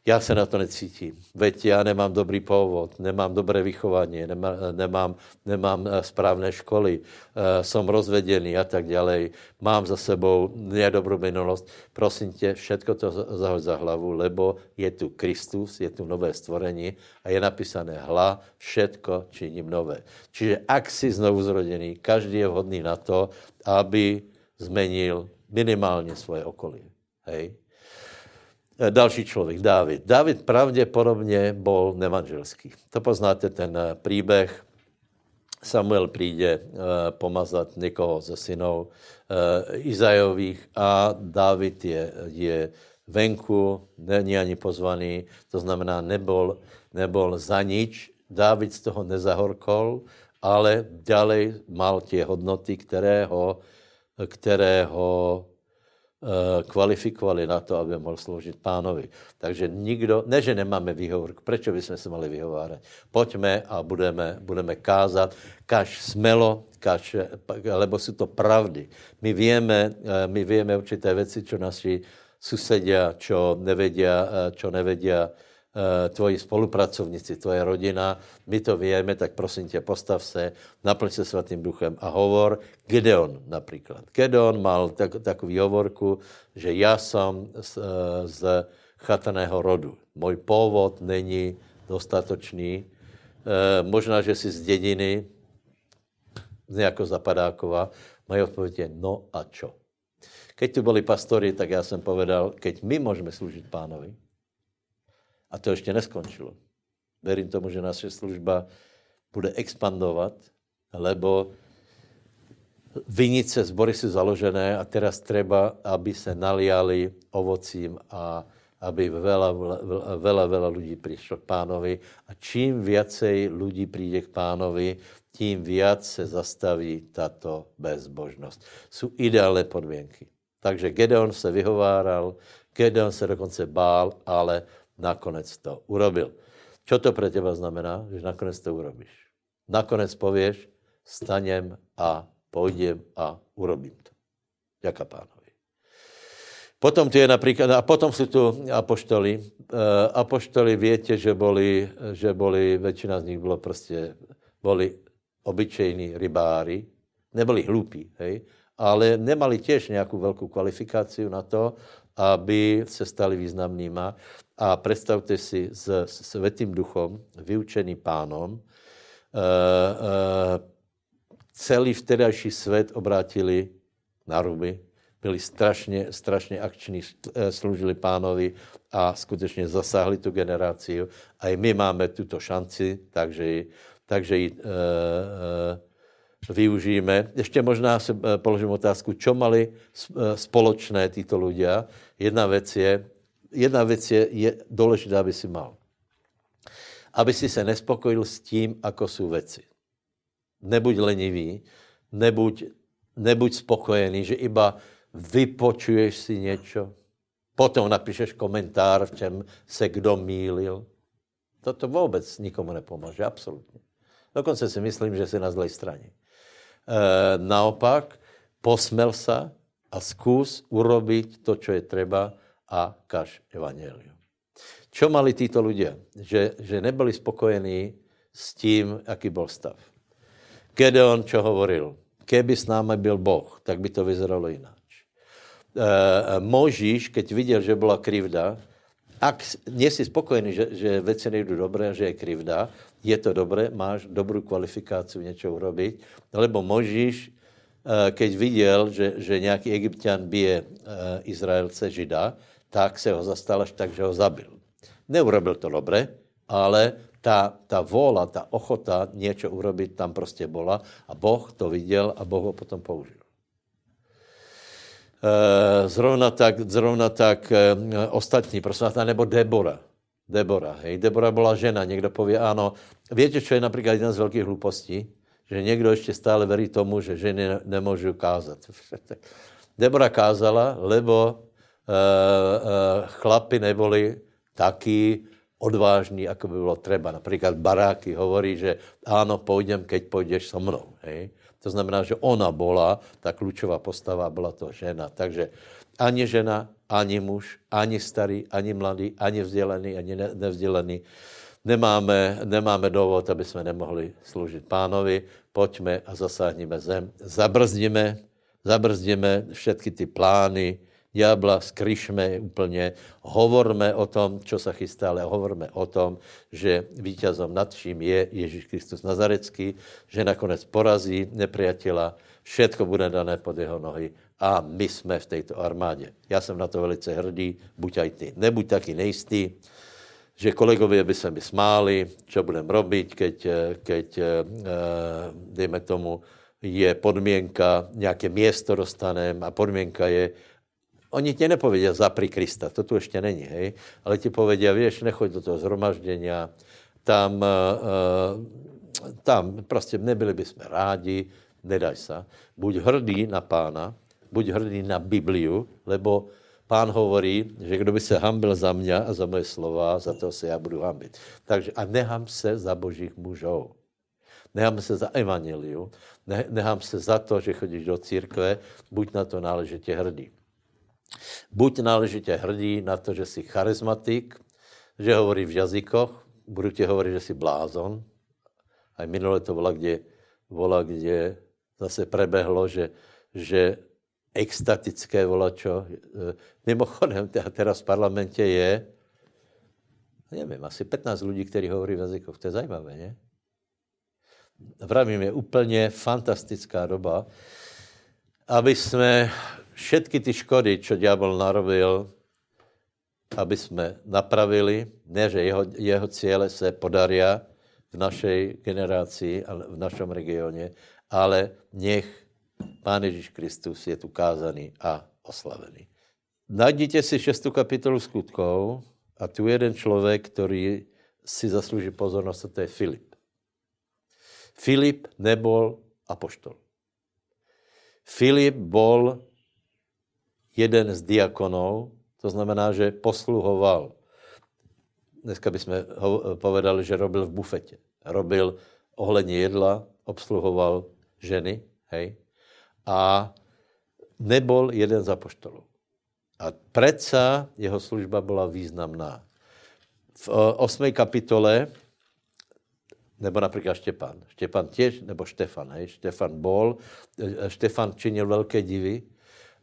já se na to necítím. Veď já nemám dobrý původ, nemám dobré vychování, nemám, nemám, nemám eh, správné školy, uh, jsem rozvedený a tak dále. Mám za sebou nedobrou minulost. Prosím tě, všetko to zahoď za hlavu, lebo je tu Kristus, je tu nové stvorení a je napísané hla, všetko činím nové. Čiže ak si znovu zrodený, každý je vhodný na to, aby zmenil minimálně svoje okolí. Hej? Eh, další člověk, Dávid. Dávid pravděpodobně byl nemanželský. To poznáte ten eh, příběh. Samuel přijde uh, pomazat někoho ze synů Izajových a Dávid je, je venku, není ani pozvaný, to znamená, nebol, nebol za nič. Dávid z toho nezahorkol, ale ďalej mal tie hodnoty, které ho, které ho Eh, kvalifikovali na to, aby mohl sloužit pánovi. Takže nikdo, ne, že nemáme výhovorku, proč bychom se mohli vyhovárat? Pojďme a budeme, budeme kázat, kaž smelo, kaž, lebo jsou to pravdy. My víme, eh, my víme určité věci, čo naši susedia, čo nevedia, eh, čo nevedia Eh, tvoji spolupracovníci, tvoje rodina, my to víme, tak prosím tě, postav se, naplň se svatým duchem a hovor. Gedeon například. Gedeon mal tak, takový hovorku, že já jsem z, eh, z chataného rodu. Můj původ není dostatočný. E, možná, že jsi z dědiny, z jako Zapadákova. Moje odpověď je no a čo? Keď tu byli pastory, tak já jsem povedal, keď my můžeme sloužit pánovi, a to ještě neskončilo. Verím tomu, že naše služba bude expandovat, lebo vinice, zbory jsou založené a teraz treba, aby se naliali ovocím a aby veľa, veľa, veľa ľudí prišlo k pánovi a čím viacej ľudí príde k pánovi, tím viac se zastaví tato bezbožnost. Jsou ideálné podmínky. Takže Gedeon se vyhováral, Gedeon se dokonce bál, ale nakonec to urobil. Čo to pre teba znamená? Že nakonec to urobíš. Nakonec povieš, stanem a pôjdem a urobím to. Ďaká pánovi. Potom tu je napríklad, a potom sú tu apoštoli. Uh, apoštoli viete, že boli, že boli, väčšina z nich bolo prostě, boli obyčejní rybári, neboli hlúpi, hej, ale nemali tiež nejakú veľkú kvalifikáciu na to, aby se stali významnýma. A predstavte si s Svetým duchom, vyučený pánom, uh, uh, celý vtedajší svet obrátili na ruby, byli strašně, strašně akční, eh, sloužili pánovi a skutečně zasáhli tu generaci. A i my máme tuto šanci, takže, takže ji e, e, využijeme. Ještě možná se položím otázku, čo mali společné tyto ľudia. Jedna věc je, jedna věc je, je důležitá, aby si mal. Aby si se nespokojil s tím, ako jsou věci. Nebuď lenivý, nebuď, nebuď spokojený, že iba vypočuješ si něco, potom napíšeš komentár, v čem se kdo mýlil. Toto vůbec nikomu nepomůže, absolutně. Dokonce si myslím, že jsi na zlej straně. E, naopak, posmel se a zkus urobiť to, čo je treba a kaž evangelium. Čo mali títo ľudia? Že, že nebyli spokojení s tím, jaký byl stav. Gedeon čo hovoril? Keby s námi byl Boh, tak by to vyzeralo jinak. Eh, Možíš, keď viděl, že byla krivda, ak nie spokojený, že, že veci nejdu dobré, že je krivda, je to dobré, máš dobrou kvalifikaci něco urobiť, lebo Možíš, eh, keď viděl, že, že nějaký egyptian bije eh, Izraelce, Žida, tak se ho zastal až tak, že ho zabil. Neurobil to dobré, ale ta, ta vôla, ta ochota něco urobiť tam prostě byla a Boh to viděl a Boh ho potom použil. Eh, zrovna tak, zrovna tak ostatní, prosím vás, nebo Debora. Debora, hej. Debora byla žena, někdo pově, ano. Víte, co je například jedna z velkých hlupostí? Že někdo ještě stále verí tomu, že ženy nemůžou kázat. Debora kázala, lebo uh, uh, chlapi neboli taky odvážní, jako by bylo třeba. Například Baráky hovorí, že ano, půjdem, keď půjdeš so mnou. Hej. To znamená, že ona byla, ta klíčová postava byla to žena. Takže ani žena, ani muž, ani starý, ani mladý, ani vzdělený, ani nevzdělený. Nemáme, nemáme důvod, aby jsme nemohli sloužit pánovi. Pojďme a zasáhneme zem. Zabrzdíme, zabrzdíme všechny ty plány, diabla, skryšme úplně, hovorme o tom, čo se chystá, ale hovorme o tom, že vítězom nad vším je Ježíš Kristus Nazarecký, že nakonec porazí nepriatela, všetko bude dané pod jeho nohy a my jsme v této armádě. Já jsem na to velice hrdý, buď aj ty. Nebuď taky nejistý, že kolegově by se mi smáli, čo budem robiť, keď, keď eh, dejme tomu, je podmienka, nějaké město dostanem a podmienka je, Oni ti nepovědí zapri Krista, to tu ještě není, hej? ale ti povedia, víš, nechoď do toho zhromaždění, tam, uh, tam prostě nebyli bychom rádi, nedaj se. Buď hrdý na pána, buď hrdý na Bibliu, lebo pán hovorí, že kdo by se hambil za mě a za moje slova, za to se já budu hambit. Takže a nehám se za božích mužů. Nehám se za evangeliu, nehám se za to, že chodíš do církve, buď na to náležitě hrdý. Buď náležitě hrdý na to, že jsi charizmatik, že hovorí v jazykoch, budu ti hovorit, že jsi blázon. A minule to byla, kde, vola, kde zase prebehlo, že, že extatické volačo. Mimochodem, teraz v parlamentě je, nevím, asi 15 lidí, kteří hovorí v jazykoch. To je zajímavé, ne? Vravím, je úplně fantastická doba, aby jsme všetky ty škody, čo diabol narobil, aby jsme napravili, ne, že jeho, jeho cíle se podaria v našej generaci a v našem regioně, ale nech Pán Ježíš Kristus je tu kázaný a oslavený. najděte si šestou kapitolu skutkov a tu jeden člověk, který si zaslouží pozornost, a to je Filip. Filip nebol apoštol. Filip bol jeden z diakonov, to znamená, že posluhoval. Dneska bychom povedali, že robil v bufete. Robil ohledně jedla, obsluhoval ženy, hej, a nebol jeden z apoštolů. A predsa jeho služba byla významná. V 8. Eh, kapitole, nebo například Štěpán. Štěpán těž, nebo Štefan, hej? Štefan bol, eh, Štefan činil velké divy,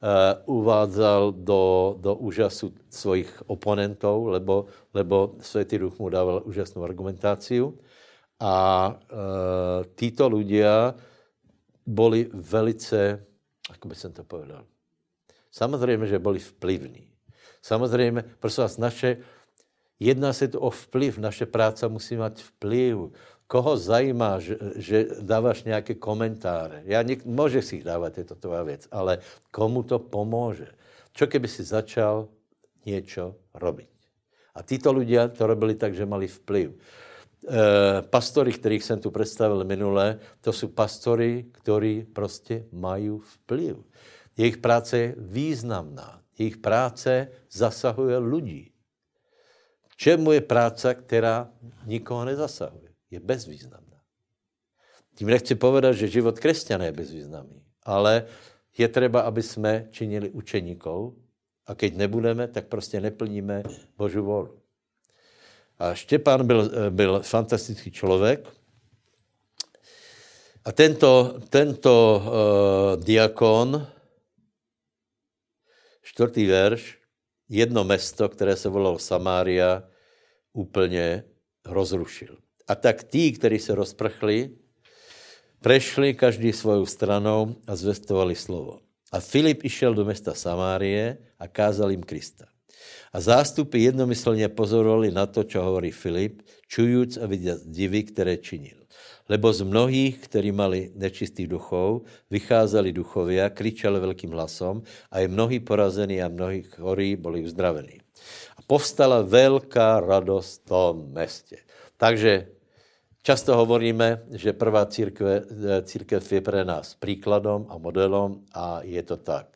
uh, uvádzal do, do úžasu svojich oponentov, lebo, lebo Světý duch mu dával úžasnou argumentáciu. A uh, títo ľudia boli velice, ako by som to povedal, Samozřejmě, že byli vplyvní. Samozřejmě, prosím vás, naše, jedná se tu o vplyv, naše práce musí mít vplyv. Koho zajímá, že, že dáváš nějaké komentáře? Já něk, může si jich dávat, je to tvá věc, ale komu to pomůže? Čo keby si začal něco robiť? A títo ľudia to robili tak, že mali vplyv. E, pastory, kterých jsem tu představil minule, to jsou pastory, kteří prostě mají vplyv. Jejich práce je významná. Jejich práce zasahuje lidí. Čemu je práce, která nikoho nezasahuje? Je bezvýznamná. Tím nechci povedat, že život křesťana je bezvýznamný, ale je třeba, aby jsme činili učeníkov a keď nebudeme, tak prostě neplníme Božu volu. A Štěpán byl, byl fantastický člověk, a tento, tento uh, diakon čtvrtý verš, jedno mesto, které se volalo Samária, úplně rozrušil. A tak tí, kteří se rozprchli, prešli každý svou stranou a zvestovali slovo. A Filip išel do města Samárie a kázal jim Krista. A zástupy jednomyslně pozorovali na to, co hovorí Filip, čujíc a vidět divy, které činil. Lebo z mnohých, kteří mali nečistých duchov, vycházeli duchovia, kričali velkým hlasom a je mnohí porazení a mnohí chorí byli uzdravení. A povstala velká radost v tom městě. Takže často hovoríme, že prvá církev, církev je pro nás příkladem a modelem a je to tak.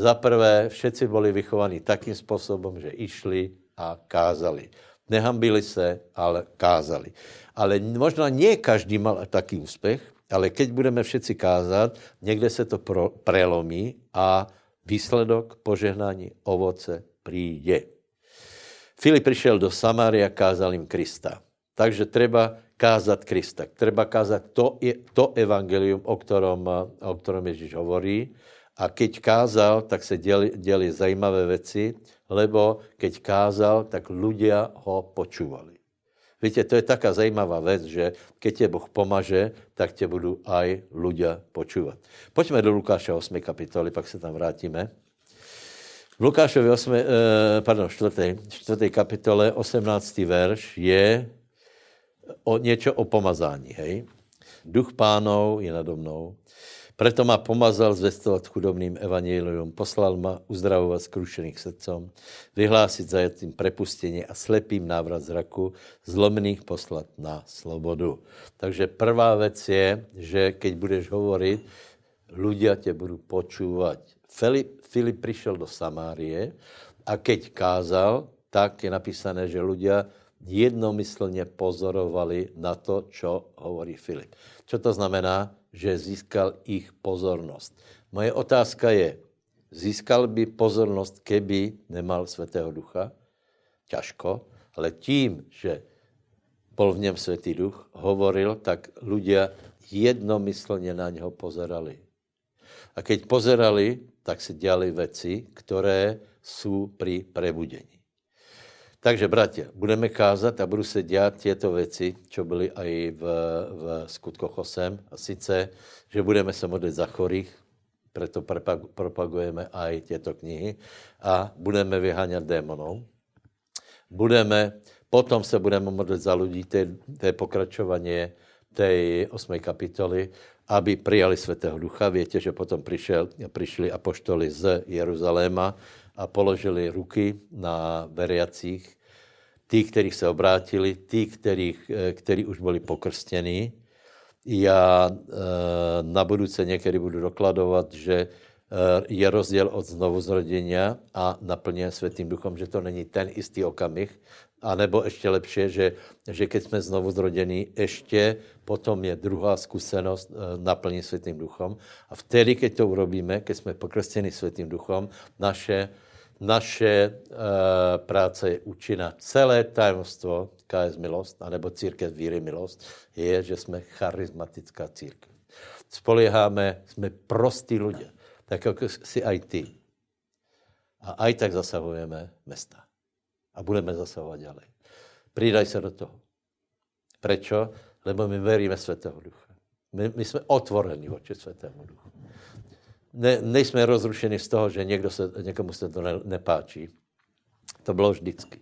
Za prvé, všetci byli vychovaní takým způsobem, že išli a kázali. Nehambili se, ale kázali. Ale možná nie každý mal taký úspěch, ale keď budeme všetci kázat, někde se to pro, prelomí a výsledok požehnání ovoce přijde. Filip přišel do Samária kázal jim Krista. Takže treba kázat Krista. Treba kázat to, to evangelium, o ktorom, o Ježíš hovorí. A keď kázal, tak se děli, děli zajímavé věci, lebo keď kázal, tak ľudia ho počúvali. Víte, to je taká zajímavá věc, že keď tě Boh pomaže, tak tě budou aj ľudia počúvat. Pojďme do Lukáša 8. kapitoly, pak se tam vrátíme. V Lukášovi 8, eh, pardon, 4. 4. kapitole 18. verš je o něco o pomazání, hej. Duch pánov je nado mnou, Preto ma pomazal zvestovat chudobným evangelium, poslal ma uzdravovat skrušených srdcom, vyhlásit zajetým prepustení a slepým návrat zraku, zlomených poslat na slobodu. Takže prvá věc je, že keď budeš hovorit, ľudia tě budou počúvat. Filip, Filip přišel do Samárie a keď kázal, tak je napísané, že ľudia jednomyslně pozorovali na to, čo hovorí Filip. Co to znamená? Že získal ich pozornost. Moje otázka je, získal by pozornost, keby nemal Svatého Ducha? Ťažko, ale tím, že bol v něm Svatý Duch, hovoril, tak ľudia jednomyslně na něho pozerali. A keď pozerali, tak se dělali věci, které jsou při prebudení. Takže, bratě, budeme kázat a budu se dělat těto věci, co byly i v, v skutkoch 8. A sice, že budeme se modlit za chorých, proto propagujeme i těto knihy a budeme vyháňat démonů. Budeme, potom se budeme modlit za lidi, to je pokračování té 8. kapitoly, aby přijali Svatého Ducha. Víte, že potom přišel, přišli apoštoli z Jeruzaléma a položili ruky na veriacích, tí, kterých se obrátili, tí, kterých, eh, který už byli pokrstěni. Já na budouce někdy budu dokladovat, že je rozdíl od znovuzrodění a naplně světým duchom, že to není ten istý okamih, a nebo ještě lepší, že, že keď jsme znovu zrodení, ještě potom je druhá zkušenost e, naplní světým duchom. A vtedy, keď to urobíme, keď jsme pokrstěni světým duchom, naše, naše e, práce je účinná. Celé tajemstvo KS Milost, anebo církev víry Milost, je, že jsme charismatická církev. Spolíháme, jsme prostí lidé, tak jako si aj ty. A aj tak zasahujeme mesta a budeme zasahovat ďalej. Přidaj se do toho. Prečo? Lebo my veríme Svatého Ducha. My, my jsme otvorení oči Svatému Duchu. Ne, nejsme rozrušeni z toho, že někdo se, někomu se to ne, nepáčí. To bylo vždycky.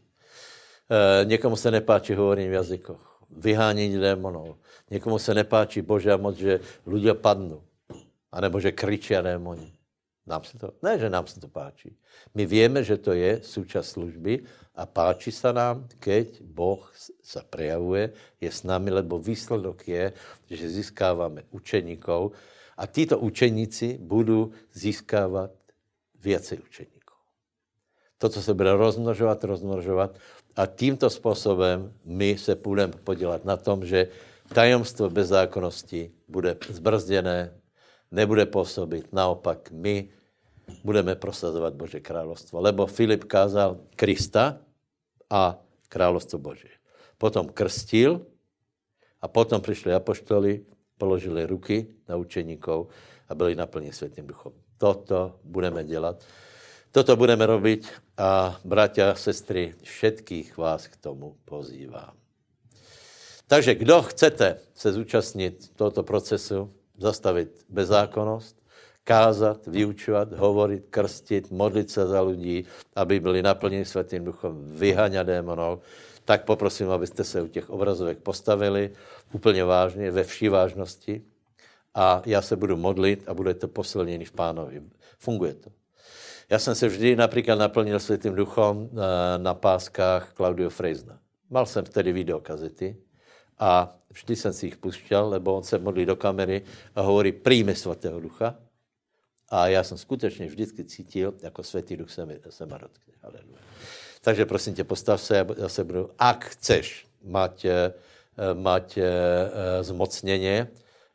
E, někomu se nepáčí hovorení v jazykoch, vyhánění démonů. Někomu se nepáčí Božá moc, že lidé padnou. A nebo že kričí démoni. Nám se to, ne, že nám se to páčí. My víme, že to je součást služby a páči se nám, keď Boh se prejavuje, je s námi, lebo výsledok je, že získáváme učeníkov a títo učeníci budou získávat věcej učeníkov. Toto se bude rozmnožovat, rozmnožovat a tímto způsobem my se budeme podělat na tom, že tajemstvo bezzákonnosti bude zbrzděné, nebude působit. Naopak my budeme prosazovat Bože královstvo. Lebo Filip kázal Krista a královstvo Bože. Potom krstil a potom přišli apoštoli, položili ruky na učeníkov a byli naplní světým duchom. Toto budeme dělat. Toto budeme robiť a bratia sestry, všetkých vás k tomu pozývám. Takže kdo chcete se zúčastnit tohoto procesu, zastavit bezákonnost, kázat, vyučovat, hovorit, krstit, modlit se za lidí, aby byli naplněni svatým duchom, vyhaňat démonov, tak poprosím, abyste se u těch obrazovek postavili úplně vážně, ve vší vážnosti a já se budu modlit a bude to posilnění v pánovi. Funguje to. Já jsem se vždy například naplnil světým duchom eh, na páskách Claudio Frejzna. Mal jsem vtedy videokazety a vždy jsem si jich puštěl, lebo on se modlí do kamery a hovorí, přijme svatého ducha. A já jsem skutečně vždycky cítil, jako světý duch se, mi, se ma dotkne. Haleluja. Takže prosím tě, postav se, já se budu, ak chceš mať, eh, mať eh, zmocněně,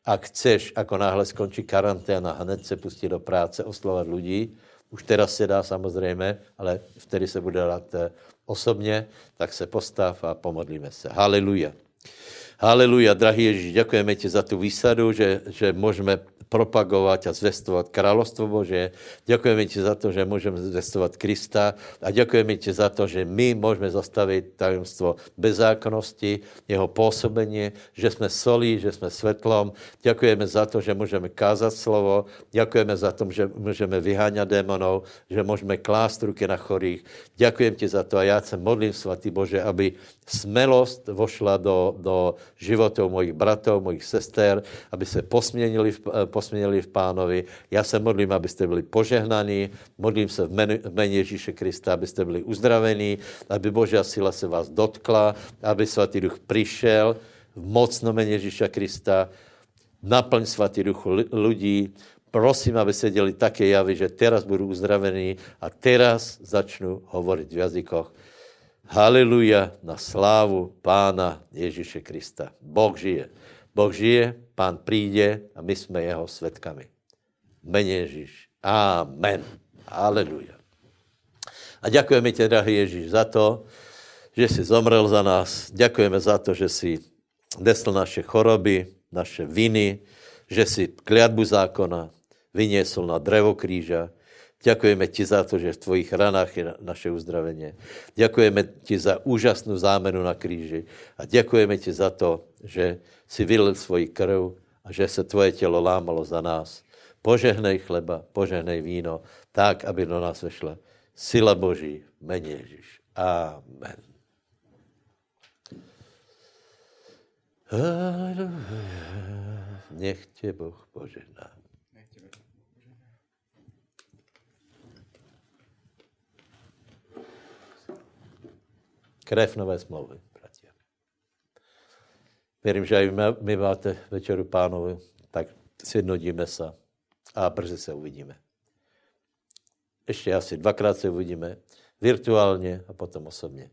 ak chceš, ako náhle skončí karanténa, hned se pustit do práce, oslovat lidí, už teraz se dá samozřejmě, ale vtedy se bude dát eh, osobně, tak se postav a pomodlíme se. Haleluja. Haleluja, drahý Ježíš, děkujeme ti za tu výsadu, že, že můžeme propagovat a zvestovat královstvo Bože. Děkujeme ti za to, že můžeme zvestovat Krista a děkujeme ti za to, že my můžeme zastavit tajemstvo bezákonnosti, jeho působení, že jsme solí, že jsme svetlom. Děkujeme za to, že můžeme kázat slovo. Děkujeme za to, že můžeme vyháňat démonov, že můžeme klást ruky na chorých. Děkujem ti za to a já se modlím, svatý Bože, aby smelost vošla do, do životů mojich bratov, mojich sester, aby se posměnili v, posměnili v pánovi. Já se modlím, abyste byli požehnaní, modlím se v jménu, Ježíše Krista, abyste byli uzdravení, aby Božá sila se vás dotkla, aby svatý duch přišel v mocno jméně Ježíša Krista, naplň svatý duch lidí, prosím, aby se děli také javy, že teraz budu uzdravený a teraz začnu hovorit v jazykoch. Haleluja na slávu Pána Ježíše Krista. Boh žije. Boh žije, pán přijde a my jsme jeho svetkami. Mene Ježíš. Amen. Aleluja. A děkujeme tě, drahý Ježíš, za to, že jsi zomrel za nás. Děkujeme za to, že jsi nesl naše choroby, naše viny, že jsi kliatbu zákona vyniesl na drevo kríža, Děkujeme ti za to, že v tvojich ranách je naše uzdravení. Děkujeme ti za úžasnou zámenu na kříži a děkujeme ti za to, že si vylil svoji krv a že se tvoje tělo lámalo za nás. Požehnej chleba, požehnej víno, tak, aby do nás vešla sila Boží jméně Ježíš. Amen. Nech tě Boh požehná. Krev nové smlouvy, bratia. Věřím, že i my máte večeru pánovi, tak sjednotíme se a brzy se uvidíme. Ještě asi dvakrát se uvidíme virtuálně a potom osobně.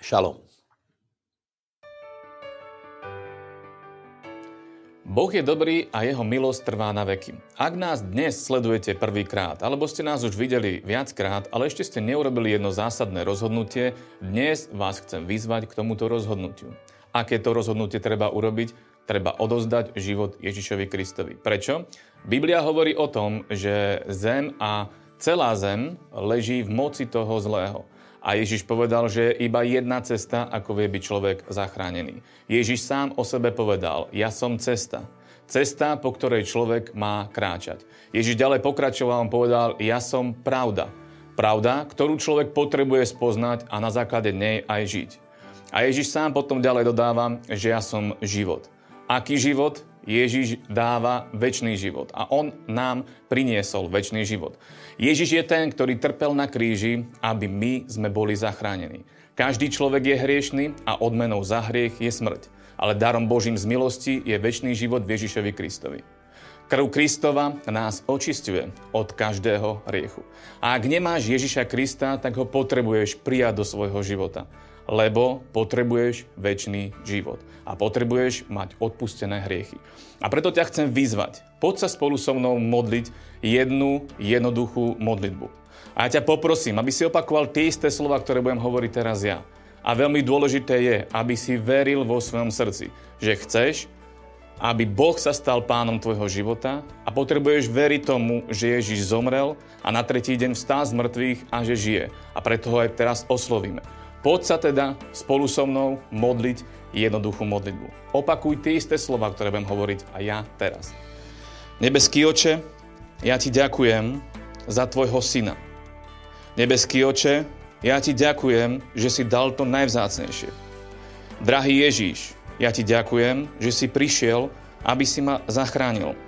Šalom. Boh je dobrý a jeho milosť trvá na veky. Ak nás dnes sledujete prvýkrát, alebo ste nás už videli viackrát, ale ešte ste neurobili jedno zásadné rozhodnutie, dnes vás chcem vyzvať k tomuto rozhodnutiu. Aké to rozhodnutie treba urobiť? Treba odozdať život Ježišovi Kristovi. Prečo? Biblia hovorí o tom, že zem a celá zem leží v moci toho zlého. A Ježiš povedal, že je iba jedna cesta, ako vie byť človek zachránený. Ježiš sám o sebe povedal, ja som cesta. Cesta, po ktorej človek má kráčať. Ježiš ďalej pokračoval, on povedal, ja som pravda. Pravda, ktorú človek potrebuje spoznať a na základe nej aj žiť. A Ježiš sám potom ďalej dodáva, že ja som život. Aký život? Ježiš dáva väčší život a on nám priniesol väčší život. Ježiš je ten, ktorý trpel na kríži, aby my sme boli zachránení. Každý človek je hriešný a odmenou za hriech je smrť. Ale darom Božím z milosti je väčší život v Ježišovi Kristovi. Krv Kristova nás očistuje od každého hriechu. A ak nemáš Ježiša Krista, tak ho potrebuješ prijať do svojho života lebo potrebuješ väčší život a potrebuješ mať odpustené hriechy. A preto ťa chcem vyzvať. Poď sa spolu so mnou modliť jednu jednoduchú modlitbu. A ja ťa poprosím, aby si opakoval tie isté slova, ktoré budem hovoriť teraz ja. A veľmi dôležité je, aby si veril vo svojom srdci, že chceš, aby Boh sa stal pánom tvojho života a potrebuješ veriť tomu, že Ježiš zomrel a na tretí deň vstál z mŕtvych a že žije. A preto ho aj teraz oslovíme. Poď sa teda spolu so mnou modliť jednoduchú modlitbu. Opakuj tie isté slova, ktoré budem hovoriť a ja teraz. Nebeský oče, ja ti ďakujem za tvojho syna. Nebeský oče, ja ti ďakujem, že si dal to najvzácnejšie. Drahý Ježíš, ja ti ďakujem, že si prišiel, aby si ma zachránil.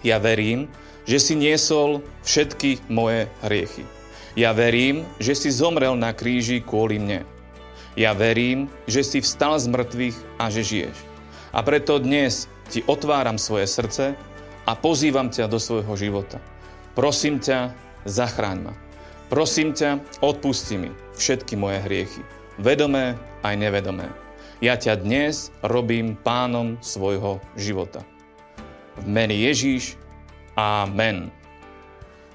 Ja verím, že si niesol všetky moje hriechy. Ja verím, že si zomrel na kríži kvôli mne. Ja verím, že si vstal z mŕtvych a že žiješ. A preto dnes ti otváram svoje srdce a pozývam ťa do svojho života. Prosím ťa, zachráň ma. Prosím ťa, odpusti mi všetky moje hriechy, vedomé aj nevedomé. Ja ťa dnes robím pánom svojho života. V mene Ježíš. Amen.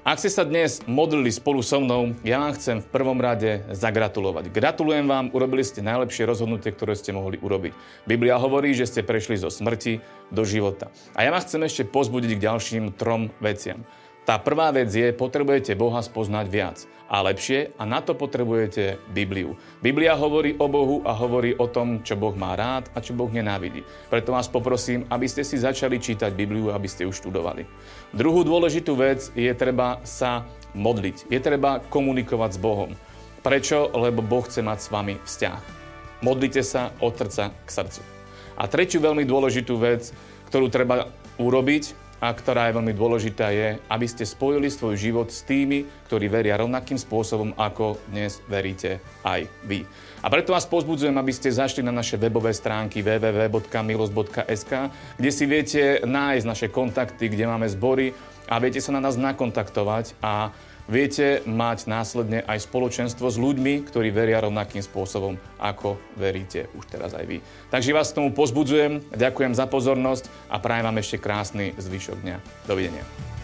Ak ste sa dnes modlili spolu so mnou, ja vám chcem v prvom rade zagratulovať. Gratulujem vám, urobili ste najlepšie rozhodnutie, ktoré ste mohli urobiť. Biblia hovorí, že ste prešli zo smrti do života. A ja vás chcem ešte pozbudiť k ďalším trom veciam. Tá prvá vec je, potrebujete Boha spoznať viac a lepšie a na to potrebujete Bibliu. Biblia hovorí o Bohu a hovorí o tom, čo Boh má rád a čo Boh nenávidí. Preto vás poprosím, aby ste si začali čítať Bibliu, aby ste ju študovali. Druhú dôležitú vec je treba sa modliť. Je treba komunikovať s Bohom. Prečo? Lebo Boh chce mať s vami vzťah. Modlite sa od srdca k srdcu. A tretiu veľmi dôležitú vec, ktorú treba urobiť, a ktorá je veľmi dôležitá, je, aby ste spojili svoj život s tými, ktorí veria rovnakým spôsobom, ako dnes veríte aj vy. A preto vás pozbudzujem, aby ste zašli na naše webové stránky www.milos.sk, kde si viete nájsť naše kontakty, kde máme zbory a viete sa na nás nakontaktovať a viete mať následne aj spoločenstvo s ľuďmi, ktorí veria rovnakým spôsobom, ako veríte už teraz aj vy. Takže vás k tomu pozbudzujem, ďakujem za pozornosť a prajem vám ešte krásny zvyšok dňa. Dovidenia.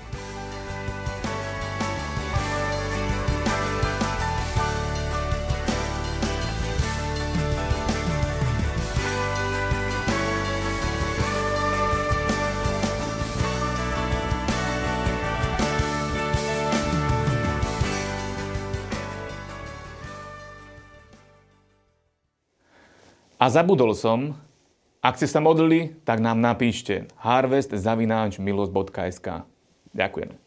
A zabudol som, ak ste sa modlili, tak nám napíšte harvestzavináčmilosť.sk. Ďakujem.